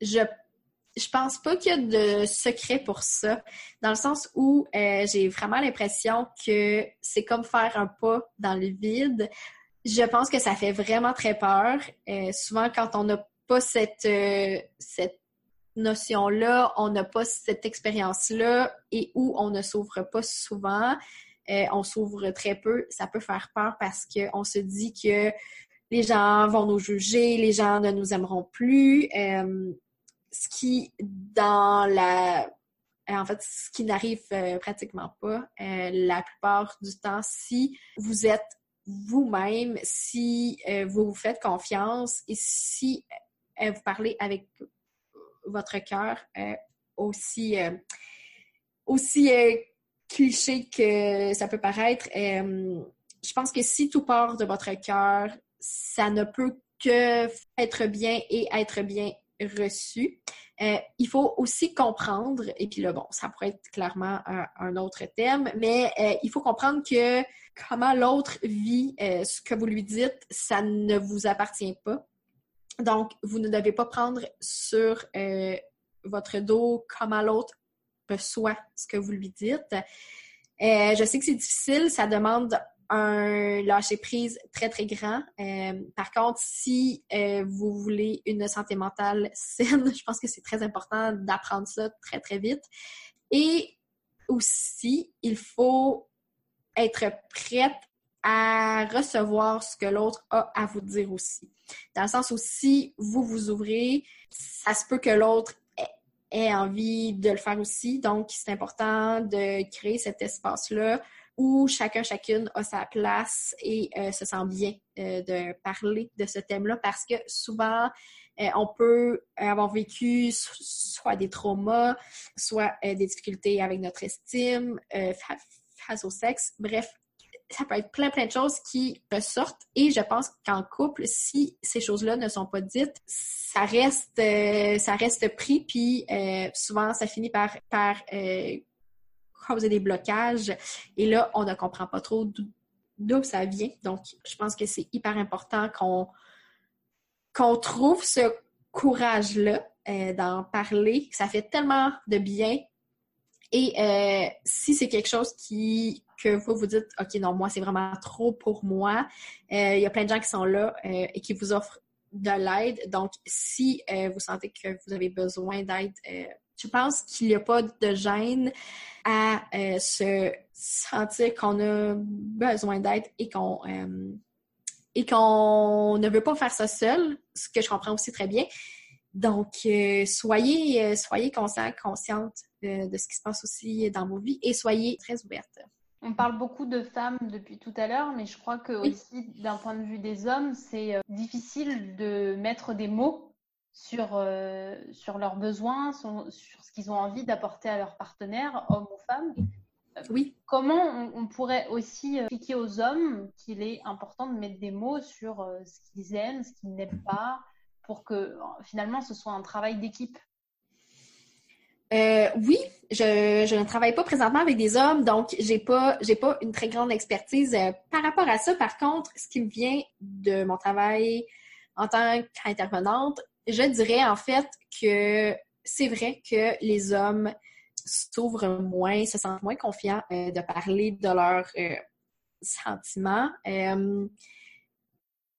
Je je pense pas qu'il y a de secret pour ça, dans le sens où euh, j'ai vraiment l'impression que c'est comme faire un pas dans le vide. Je pense que ça fait vraiment très peur. Euh, souvent, quand on n'a pas cette, euh, cette notion-là, on n'a pas cette expérience-là et où on ne s'ouvre pas souvent, on s'ouvre très peu, ça peut faire peur parce qu'on se dit que les gens vont nous juger, les gens ne nous aimeront plus. ce qui, dans la en fait, ce qui n'arrive pratiquement pas la plupart du temps si vous êtes vous-même, si vous vous faites confiance et si vous parlez avec votre cœur aussi, euh, aussi euh, cliché que ça peut paraître, euh, je pense que si tout part de votre cœur, ça ne peut que être bien et être bien reçu. Il faut aussi comprendre, et puis là, bon, ça pourrait être clairement un, autre thème, mais il faut comprendre que comment l'autre vit ce que vous lui dites, ça ne vous appartient pas. Donc, vous ne devez pas prendre sur votre dos comme à l'autre reçoit ce que vous lui dites. Euh, je sais que c'est difficile, ça demande un lâcher prise très très grand. Euh, par contre, si euh, vous voulez une santé mentale saine, <laughs> je pense que c'est très important d'apprendre ça très très vite. Et aussi, il faut être prête à recevoir ce que l'autre a à vous dire aussi. Dans le sens où si vous vous ouvrez, ça se peut que l'autre ait envie de le faire aussi. Donc, c'est important de créer cet espace-là où chacun, chacune a sa place et euh, se sent bien euh, de parler de ce thème-là parce que souvent, euh, on peut avoir vécu soit des traumas, soit des difficultés avec notre estime face au sexe. Bref, ça peut être plein, plein de choses qui ressortent. Et je pense qu'en couple, si ces choses-là ne sont pas dites, ça reste, euh, ça reste pris, puis euh, souvent, ça finit par, par euh, causer des blocages. Et là, on ne comprend pas trop d'où ça vient. Donc, je pense que c'est hyper important qu'on trouve ce courage-là d'en parler. Ça fait tellement de bien. Et si c'est quelque chose qui que vous vous dites, OK, non, moi, c'est vraiment trop pour moi. Euh, il y a plein de gens qui sont là euh, et qui vous offrent de l'aide. Donc, si euh, vous sentez que vous avez besoin d'aide, je pense qu'il n'y a pas de gêne à se sentir qu'on a besoin d'aide et qu'on et qu'on ne veut pas faire ça seul, ce que je comprends aussi très bien. Donc, soyez, soyez conscient, consciente de ce qui se passe aussi dans vos vies et soyez très ouverte. On parle beaucoup de femmes depuis tout à l'heure, mais je crois que aussi d'un point de vue des hommes, c'est euh, difficile de mettre des mots sur, euh, sur leurs besoins, sur, ce qu'ils ont envie d'apporter à leur partenaire, homme ou femme. Euh, oui. Comment on, pourrait aussi expliquer aux hommes qu'il est important de mettre des mots sur ce qu'ils aiment, ce qu'ils n'aiment pas, pour que finalement ce soit un travail d'équipe? Euh, oui, je, ne travaille pas présentement avec des hommes, donc j'ai pas j'ai pas une très grande expertise euh, par rapport à ça. Par contre, ce qui me vient de mon travail en tant qu'intervenante, je dirais en fait que c'est vrai que les hommes s'ouvrent moins, se sentent moins confiants euh, de parler de leurs sentiments.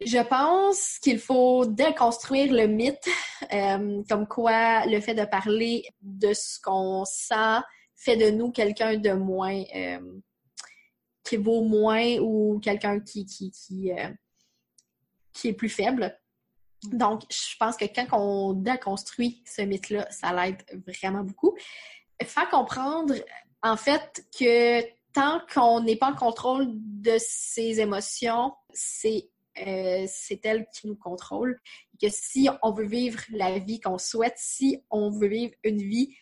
Je pense qu'il faut déconstruire le mythe, <laughs> euh, comme quoi le fait de parler de ce qu'on sent fait de nous quelqu'un de moins, euh, qui vaut moins ou quelqu'un qui, qui, euh, qui est plus faible. Donc, je pense que quand on déconstruit ce mythe-là, ça l'aide vraiment beaucoup. Faire comprendre, en fait, que tant qu'on n'est pas en contrôle de ses émotions, c'est euh, c'est elle qui nous contrôle. que si on veut vivre la vie qu'on souhaite, si on veut vivre une vie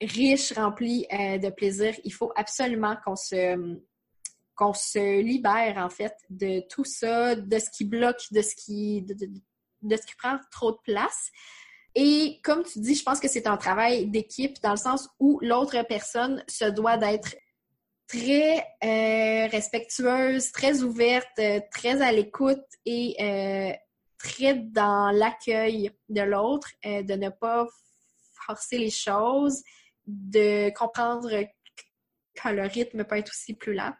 riche, remplie euh, de plaisir, il faut absolument qu'on se qu'on se libère en fait de tout ça, de ce qui bloque, de ce qui ce qui prend trop de place. Et comme tu dis, je pense que c'est un travail d'équipe dans le sens où l'autre personne se doit d'être très euh, respectueuse, très ouverte, euh, très à l'écoute et euh, très dans l'accueil de l'autre, de ne pas forcer les choses, de comprendre que le rythme peut être aussi plus lent.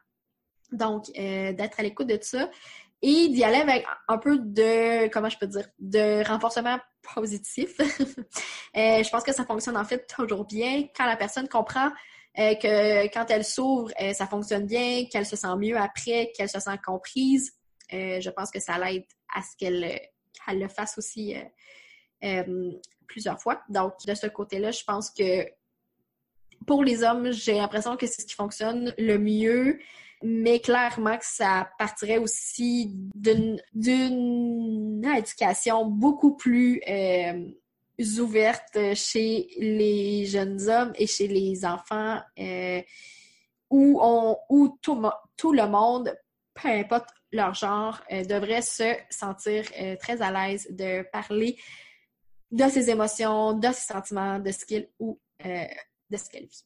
Donc, d'être à l'écoute de ça et d'y aller avec un peu de, comment je peux dire, de renforcement positif. <laughs> je pense que ça fonctionne en fait toujours bien quand la personne comprend euh, que quand elle s'ouvre, euh, ça fonctionne bien, qu'elle se sent mieux après, qu'elle se sent comprise. je pense que ça l'aide à ce qu'elle le fasse aussi plusieurs fois. Donc, de ce côté-là, je pense que pour les hommes, j'ai l'impression que c'est ce qui fonctionne le mieux mais clairement que ça partirait aussi d'une éducation beaucoup plus euh, ouverte chez les jeunes hommes et chez les enfants, euh, où, on, où tout, tout, le monde, peu importe leur genre, euh, devrait se sentir très à l'aise de parler de ses émotions, de ses sentiments, de ce qu'il ou de ce qu'elle vit.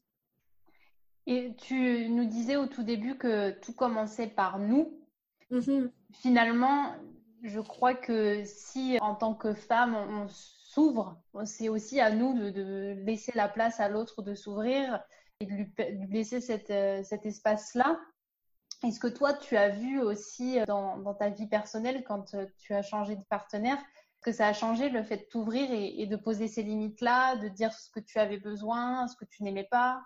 Et tu nous disais au tout début que tout commençait par nous. Mm-hmm. Finalement, je crois que si en tant que femme, on, s'ouvre, c'est aussi à nous de, laisser la place à l'autre de s'ouvrir et de lui, laisser euh, cet espace-là. Est-ce que toi, tu as vu aussi dans, ta vie personnelle, quand euh, tu as changé de partenaire, que ça a changé le fait de t'ouvrir et, de poser ces limites-là, de dire ce que tu avais besoin, ce que tu n'aimais pas?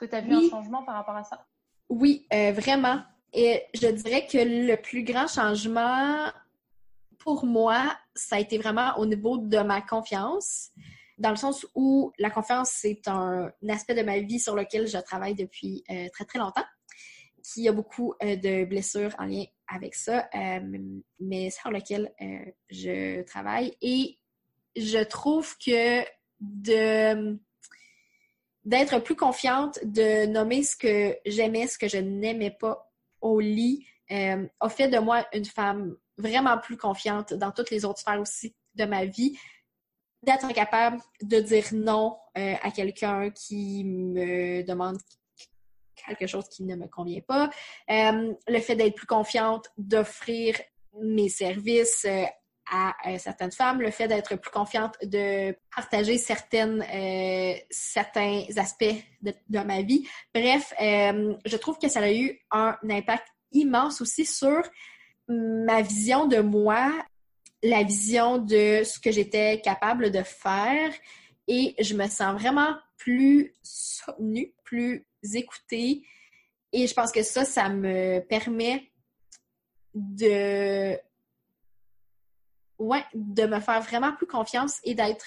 Que tu as vu un changement par rapport à ça? Oui, euh, vraiment. Et je dirais que le plus grand changement pour moi, ça a été vraiment au niveau de ma confiance, dans le sens où la confiance, c'est un, aspect de ma vie sur lequel je travaille depuis euh, très, très longtemps, qui a beaucoup euh, de blessures en lien avec ça, mais sur lequel je travaille. Et je trouve que de d'être plus confiante, de nommer ce que j'aimais, ce que je n'aimais pas au lit, euh, a fait de moi une femme vraiment plus confiante dans toutes les autres sphères aussi de ma vie. D'être capable de dire non euh, à quelqu'un qui me demande quelque chose qui ne me convient pas. Euh, le fait d'être plus confiante, d'offrir mes services à euh, certaines femmes, le fait d'être plus confiante, de partager certaines, euh, certains aspects de, ma vie. Bref, euh, je trouve que ça a eu un impact immense aussi sur ma vision de moi, la vision de ce que j'étais capable de faire et je me sens vraiment plus soutenue, plus écoutée et je pense que ça, ça me permet de ouais, de me faire vraiment plus confiance et d'être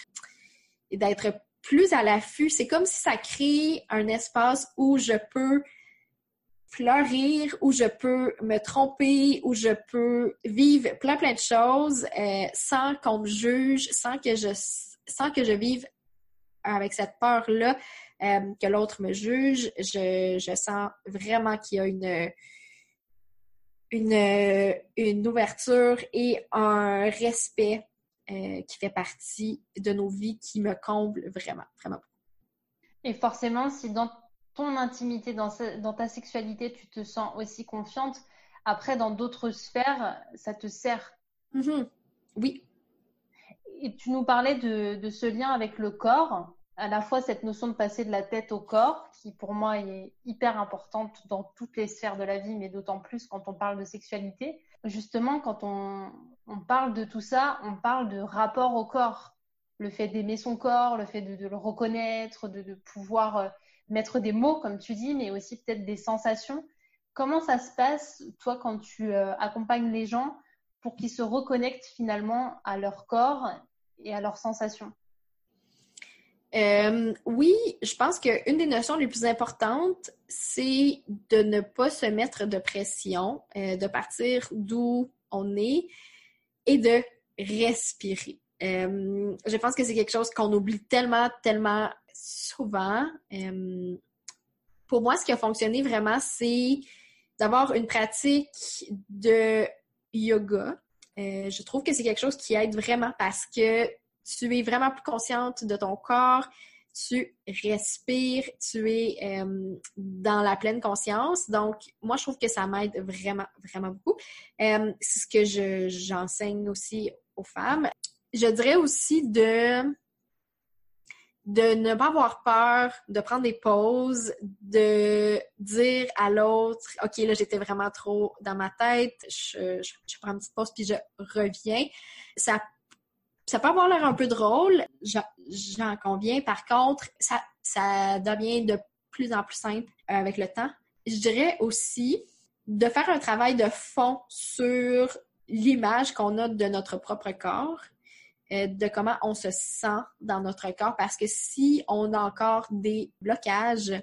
d'être plus à l'affût. C'est comme si ça crée un espace où je peux fleurir, où je peux me tromper, où je peux vivre plein plein de choses euh, sans qu'on me juge, sans que je sans que je vive avec cette peur-là euh, que l'autre me juge. Je, je sens vraiment qu'il y a une une, une ouverture et un respect euh, qui fait partie de nos vies qui me comble vraiment, vraiment. Et forcément, si dans ton intimité, dans, dans ta sexualité, tu te sens aussi confiante, après, dans d'autres sphères, ça te sert. Mm-hmm. Oui. Et tu nous parlais de, de ce lien avec le corps à la fois cette notion de passer de la tête au corps, qui pour moi est hyper importante dans toutes les sphères de la vie, mais d'autant plus quand on parle de sexualité. Justement, quand on, parle de tout ça, on parle de rapport au corps. Le fait d'aimer son corps, le fait de, le reconnaître, de, pouvoir euh, mettre des mots, comme tu dis, mais aussi peut-être des sensations. Comment ça se passe, toi, quand tu euh, accompagnes les gens pour qu'ils se reconnectent finalement à leur corps et à leurs sensations? Euh, oui, je pense qu'une des notions les plus importantes, c'est de ne pas se mettre de pression, euh, de partir d'où on est et de respirer. Euh, je pense que c'est quelque chose qu'on oublie tellement, tellement souvent. pour moi, ce qui a fonctionné vraiment, c'est d'avoir une pratique de yoga. je trouve que c'est quelque chose qui aide vraiment parce que tu es vraiment plus consciente de ton corps, tu respires, tu es euh, dans la pleine conscience. Donc, moi, je trouve que ça m'aide vraiment, vraiment beaucoup. Euh, c'est ce que j'enseigne aussi aux femmes. Je dirais aussi de de ne pas avoir peur, de prendre des pauses, de dire à l'autre, OK, là, j'étais vraiment trop dans ma tête, je, je, prends une petite pause puis je reviens. Ça ça peut avoir l'air un peu drôle, j'en conviens. Par contre, ça, devient de plus en plus simple avec le temps. Je dirais aussi de faire un travail de fond sur l'image qu'on a de notre propre corps, euh, de comment on se sent dans notre corps, parce que si on a encore des blocages,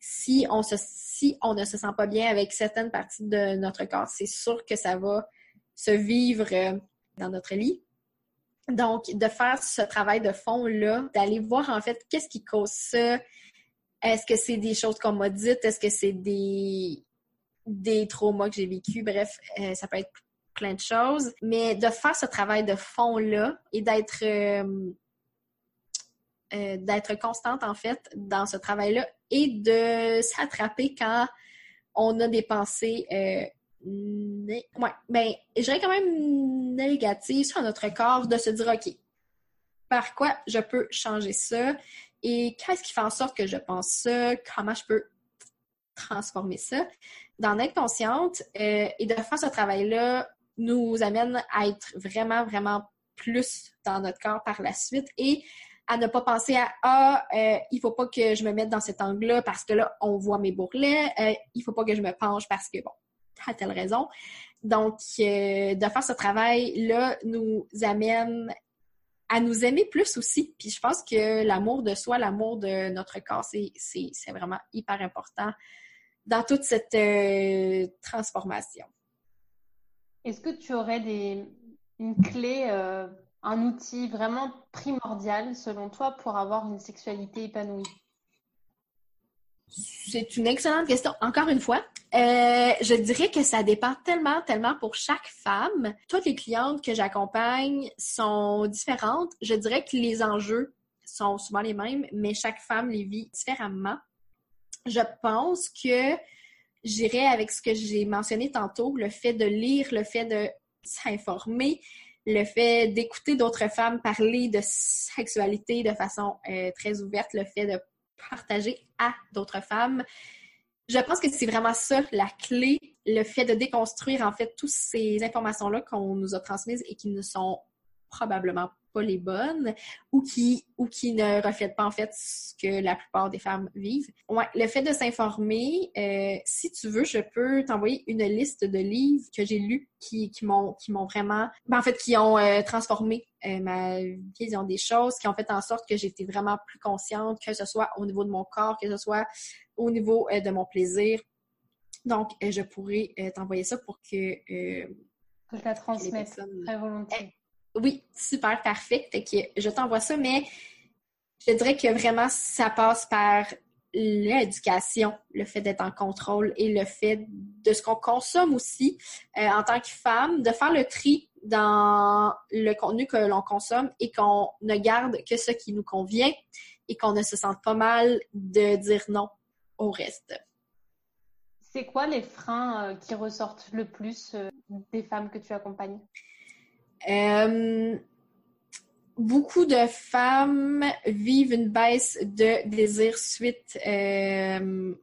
si on, se, si on ne se sent pas bien avec certaines parties de notre corps, c'est sûr que ça va se vivre euh, dans notre lit. Donc, de faire ce travail de fond-là, d'aller voir en fait qu'est-ce qui cause ça? Est-ce que c'est des choses qu'on m'a dites? Est-ce que c'est des, des traumas que j'ai vécu? Bref, euh, ça peut être plein de choses. Mais de faire ce travail de fond-là et d'être euh, euh, d'être constante, en fait, dans ce travail-là et de s'attraper quand on a des pensées ouais, ben, je dirais quand même négative sur notre corps de se dire, OK, par quoi je peux changer ça et qu'est-ce qui fait en sorte que je pense ça, comment je peux transformer ça? D'en être consciente euh, et de faire ce travail-là nous amène à être vraiment, vraiment plus dans notre corps par la suite et à ne pas penser à Ah, euh, il faut pas que je me mette dans cet angle-là parce que là, on voit mes bourrelets, euh, il faut pas que je me penche parce que, bon, à telle raison. Donc, euh, de faire ce travail-là nous amène à nous aimer plus aussi. Puis je pense que l'amour de soi, l'amour de notre corps, c'est vraiment hyper important dans toute cette euh, transformation. Est-ce que tu aurais des, une clé, euh, un outil vraiment primordial selon toi pour avoir une sexualité épanouie? C'est une excellente question. Encore une fois, euh, je dirais que ça dépend tellement, tellement pour chaque femme. Toutes les clientes que j'accompagne sont différentes. Je dirais que les enjeux sont souvent les mêmes, mais chaque femme les vit différemment. Je pense que j'irais avec ce que j'ai mentionné tantôt, le fait de lire, le fait de s'informer, le fait d'écouter d'autres femmes parler de sexualité de façon euh, très ouverte, le fait de partager à d'autres femmes. Je pense que c'est vraiment ça la clé, le fait de déconstruire en fait toutes ces informations-là qu'on nous a transmises et qui ne sont probablement pas les bonnes ou qui, ou qui ne reflètent pas en fait ce que la plupart des femmes vivent. Ouais, le fait de s'informer, euh, si tu veux, je peux t'envoyer une liste de livres que j'ai lus qui, qui m'ont qui m'ont vraiment, ben, en fait, qui ont euh, transformé euh, ma vision des choses, qui ont fait en sorte que j'étais vraiment plus consciente, que ce soit au niveau de mon corps, que ce soit au niveau de mon plaisir. Donc, je pourrais t'envoyer ça pour que que je la transmette très volontiers. Oui, super, parfait. Je t'envoie ça, mais je dirais que vraiment, ça passe par l'éducation, le fait d'être en contrôle et le fait de ce qu'on consomme aussi euh, en tant que femme, de faire le tri dans le contenu que l'on consomme et qu'on ne garde que ce qui nous convient et qu'on ne se sente pas mal de dire non au reste. C'est quoi les freins euh, qui ressortent le plus euh, des femmes que tu accompagnes? Euh, beaucoup de femmes vivent une baisse de désir suite euh,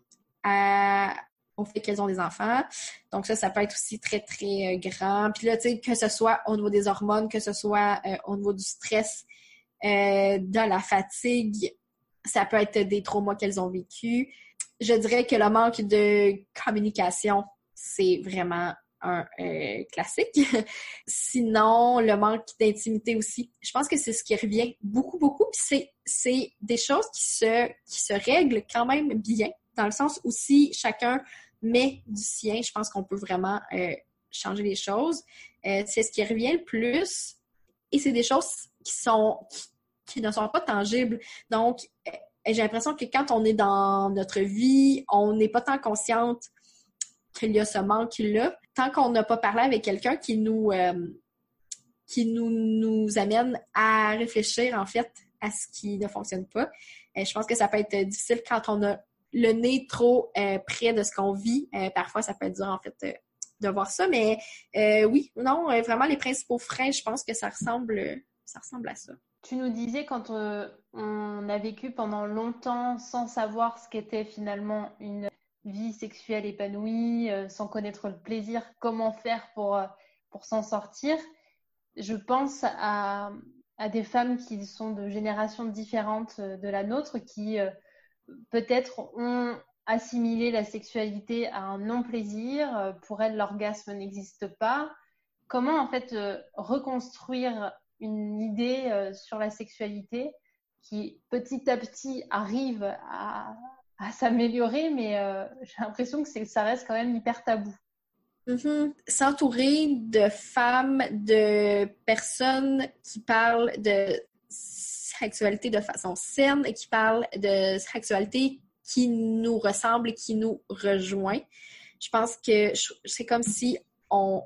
au fait qu'elles ont des enfants. Donc ça, ça peut être aussi très, très euh, grand. Puis là, tu sais, que ce soit au niveau des hormones, que ce soit au niveau du stress, de la fatigue, ça peut être des traumas qu'elles ont vécu. Je dirais que le manque de communication, c'est vraiment un euh, classique. <laughs> Sinon, le manque d'intimité aussi. Je pense que c'est ce qui revient beaucoup, beaucoup. Puis c'est des choses qui se, qui se règlent quand même bien, dans le sens où si chacun met du sien, je pense qu'on peut vraiment euh, changer les choses. Euh, c'est ce qui revient le plus. Et c'est des choses qui sont qui, ne sont pas tangibles. Donc, j'ai l'impression que quand on est dans notre vie, on n'est pas tant consciente qu'il y a ce manque-là tant qu'on n'a pas parlé avec quelqu'un qui nous euh, qui nous, nous amène à réfléchir en fait à ce qui ne fonctionne pas. Euh, je pense que ça peut être difficile quand on a le nez trop euh, près de ce qu'on vit. parfois, ça peut être dur en fait de voir ça, mais oui, non, vraiment les principaux freins, je pense que ça ressemble, ça ressemble à ça. Tu nous disais quand on a vécu pendant longtemps sans savoir ce qu'était finalement une vie sexuelle épanouie, euh, sans connaître le plaisir, comment faire pour, euh, pour s'en sortir. Je pense à, à, des femmes qui sont de générations différentes euh, de la nôtre, qui peut-être ont assimilé la sexualité à un non-plaisir. Pour elles, l'orgasme n'existe pas. Comment en fait reconstruire une idée sur la sexualité qui petit à petit arrive à, s'améliorer, mais j'ai l'impression que ça reste quand même hyper tabou. Mm-hmm. S'entourer de femmes, de personnes qui parlent de sexualité de façon saine et qui parlent de sexualité qui nous ressemble et qui nous rejoint. Je pense que c'est comme si on,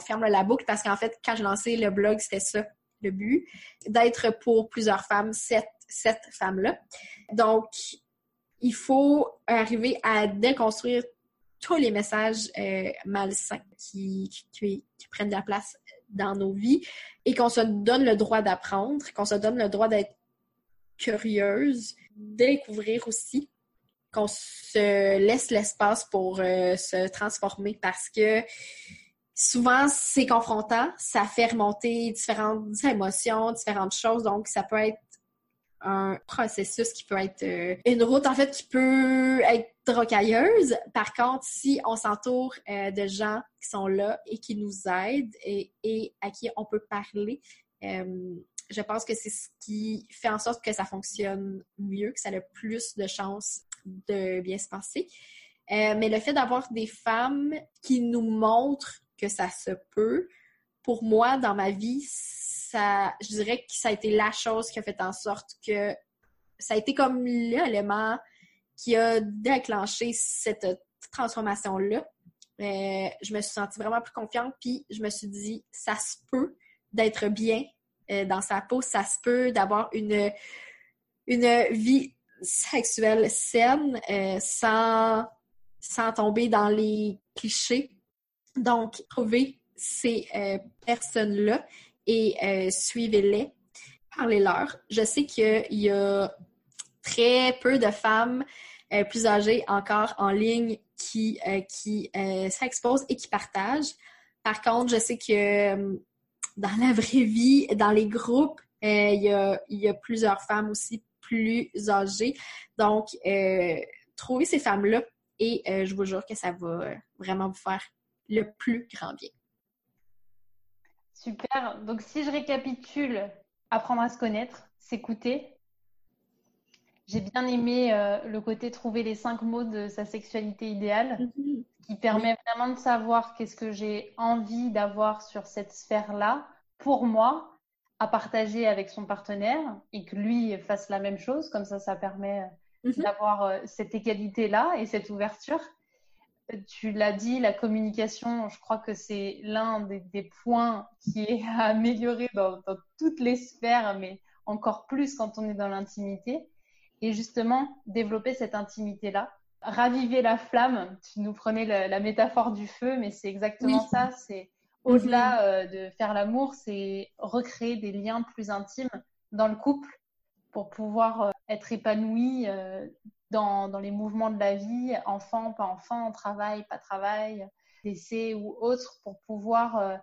ferme la boucle parce qu'en fait, quand j'ai lancé le blog, c'était ça le but, d'être pour plusieurs femmes, cette, cette femme-là. Donc, il faut arriver à déconstruire tous les messages euh, malsains qui, prennent de la place dans nos vies et qu'on se donne le droit d'apprendre, qu'on se donne le droit d'être curieuse, découvrir aussi, qu'on se laisse l'espace pour euh, se transformer parce que souvent c'est confrontant, ça fait remonter différentes émotions, différentes choses, donc ça peut être un processus qui peut être euh, une route en fait qui peut être rocailleuse. Par contre, si on s'entoure euh, de gens qui sont là et qui nous aident et, à qui on peut parler, euh, je pense que c'est ce qui fait en sorte que ça fonctionne mieux, que ça a plus de chances de bien se passer. mais le fait d'avoir des femmes qui nous montrent que ça se peut, pour moi, dans ma vie, je dirais que ça a été la chose qui a fait en sorte que ça a été comme l'élément qui a déclenché cette transformation-là. Euh, je me suis sentie vraiment plus confiante, puis je me suis dit, ça se peut d'être bien euh, dans sa peau, ça se peut d'avoir une, une vie sexuelle saine euh, sans, sans tomber dans les clichés. Donc, trouver ces personnes-là et euh, suivez-les, parlez-leur. Je sais qu'il y a très peu de femmes euh, plus âgées encore en ligne qui, euh, qui s'exposent et qui partagent. Par contre, je sais que dans la vraie vie, dans les groupes, il y, a, il, y a, plusieurs femmes aussi plus âgées. Donc, trouvez ces femmes-là et je vous jure que ça va vraiment vous faire le plus grand bien. Super. Donc, si je récapitule, apprendre à se connaître, s'écouter. J'ai bien aimé euh, le côté trouver les cinq mots de sa sexualité idéale, mhm. qui permet vraiment de savoir qu'est-ce que j'ai envie d'avoir sur cette sphère-là pour moi, à partager avec son partenaire et que lui fasse la même chose. Comme ça, ça permet mhm. d'avoir euh, cette égalité-là et cette ouverture tu l'as dit, la communication, je crois que c'est l'un des, points qui est <laughs> à améliorer dans, toutes les sphères, mais encore plus quand on est dans l'intimité. Et justement, développer cette intimité-là, raviver la flamme. Tu nous prenais la, métaphore du feu, mais c'est exactement ça. C'est au-delà euh, de faire l'amour, c'est recréer des liens plus intimes dans le couple pour pouvoir euh, être épanoui euh, dans, les mouvements de la vie, enfant, pas enfant, travail, pas travail, décès ou autre, pour pouvoir euh,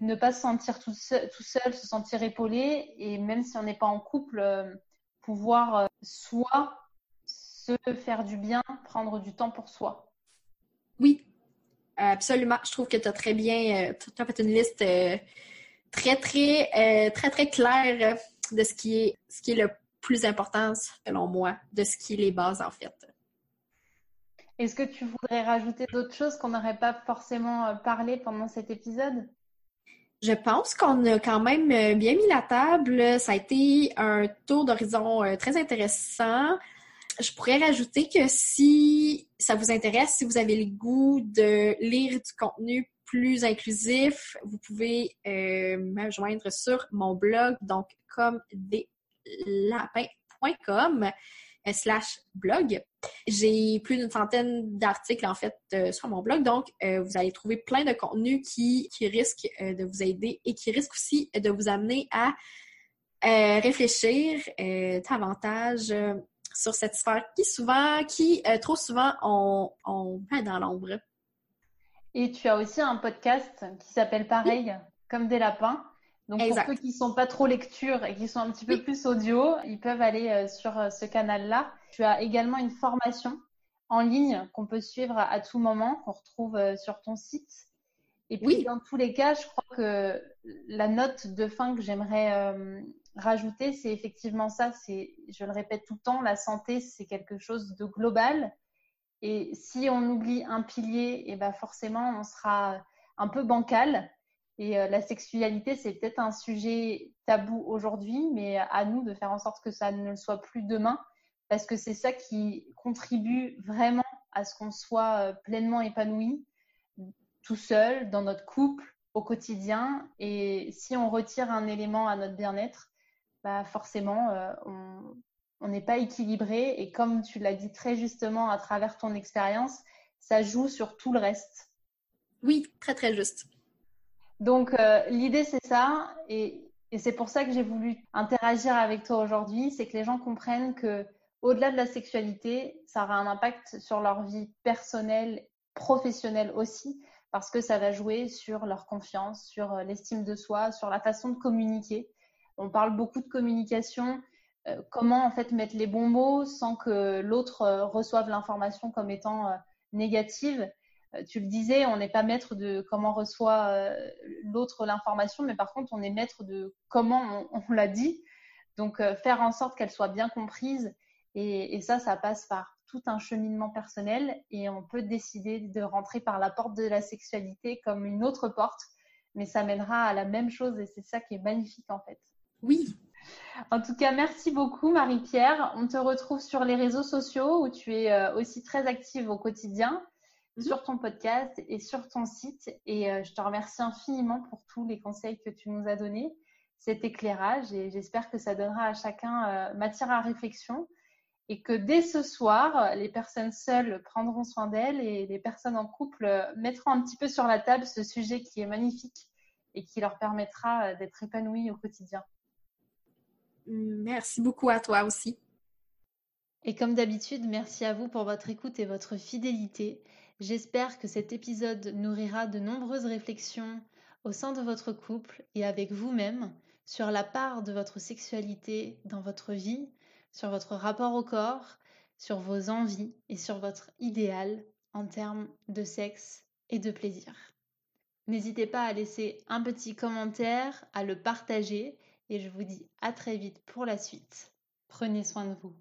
ne pas se sentir tout seul, se sentir épaulé, et même si on n'est pas en couple, euh, pouvoir euh, soit se faire du bien, prendre du temps pour soi. Oui, absolument. Je trouve que tu as très bien, tu as fait une liste très, très, très, très claire de ce qui est, ce qui est le plus importance, selon moi, de ce qui est les bases, en fait. Est-ce que tu voudrais rajouter d'autres choses qu'on n'aurait pas forcément euh, parlé pendant cet épisode? Je pense qu'on a quand même euh, bien mis la table. Ça a été un tour d'horizon euh, très intéressant. Je pourrais rajouter que si ça vous intéresse, si vous avez le goût de lire du contenu plus inclusif, vous pouvez me joindre sur mon blog, donc comme des lapin.com euh, slash blog. J'ai plus d'une centaine d'articles en fait euh, sur mon blog, donc euh, vous allez trouver plein de contenus qui, qui risquent de vous aider et qui risquent aussi de vous amener à réfléchir davantage sur cette sphère qui souvent, qui trop souvent on, on met dans l'ombre. Et tu as aussi un podcast qui s'appelle pareil, comme des lapins. Donc pour ceux qui sont pas trop lecture et qui sont un petit peu plus audio, ils peuvent aller euh, sur euh, ce canal-là. Tu as également une formation en ligne qu'on peut suivre à, tout moment, qu'on retrouve euh, sur ton site. Et puis dans tous les cas, je crois que la note de fin que j'aimerais rajouter, c'est effectivement ça. C'est, je le répète tout le temps, la santé, c'est quelque chose de global. Et si on oublie un pilier, et eh ben forcément, on sera un peu bancal. Et euh, la sexualité, c'est peut-être un sujet tabou aujourd'hui, mais à nous de faire en sorte que ça ne le soit plus demain, parce que c'est ça qui contribue vraiment à ce qu'on soit euh, pleinement épanoui, tout seul, dans notre couple, au quotidien. Et si on retire un élément à notre bien-être, bah forcément, euh, on n'est pas équilibré. Et comme tu l'as dit très justement à travers ton expérience, ça joue sur tout le reste. Oui, très très juste. Donc euh, l'idée c'est ça et, c'est pour ça que j'ai voulu interagir avec toi aujourd'hui, c'est que les gens comprennent que au-delà de la sexualité, ça aura un impact sur leur vie personnelle, professionnelle aussi, parce que ça va jouer sur leur confiance, sur euh, l'estime de soi, sur la façon de communiquer. On parle beaucoup de communication, euh, comment en fait mettre les bons mots sans que l'autre reçoive l'information comme étant négative? Euh, tu le disais, on n'est pas maître de comment reçoit euh, l'autre l'information, mais par contre, on est maître de comment on, <laughs> l'a dit. Donc, euh, faire en sorte qu'elle soit bien comprise. Et, ça, ça passe par tout un cheminement personnel. Et on peut décider de rentrer par la porte de la sexualité comme une autre porte, mais ça mènera à la même chose. Et c'est ça qui est magnifique, en fait. Oui. En tout cas, merci beaucoup, Marie-Pierre. On te retrouve sur les réseaux sociaux où tu es aussi très active au quotidien. Sur ton podcast et sur ton site. Et euh, je te remercie infiniment pour tous les conseils que tu nous as donnés, cet éclairage. Et j'espère que ça donnera à chacun euh, matière à réflexion. Et que dès ce soir, les personnes seules prendront soin d'elles et les personnes en couple euh, mettront un petit peu sur la table ce sujet qui est magnifique et qui leur permettra d'être épanouies au quotidien. Merci beaucoup à toi aussi. Et comme d'habitude, merci à vous pour votre écoute et votre fidélité. J'espère que cet épisode nourrira de nombreuses réflexions au sein de votre couple et avec vous-même sur la part de votre sexualité dans votre vie, sur votre rapport au corps, sur vos envies et sur votre idéal en termes de sexe et de plaisir. N'hésitez pas à laisser un petit commentaire, à le partager et je vous dis à très vite pour la suite. Prenez soin de vous.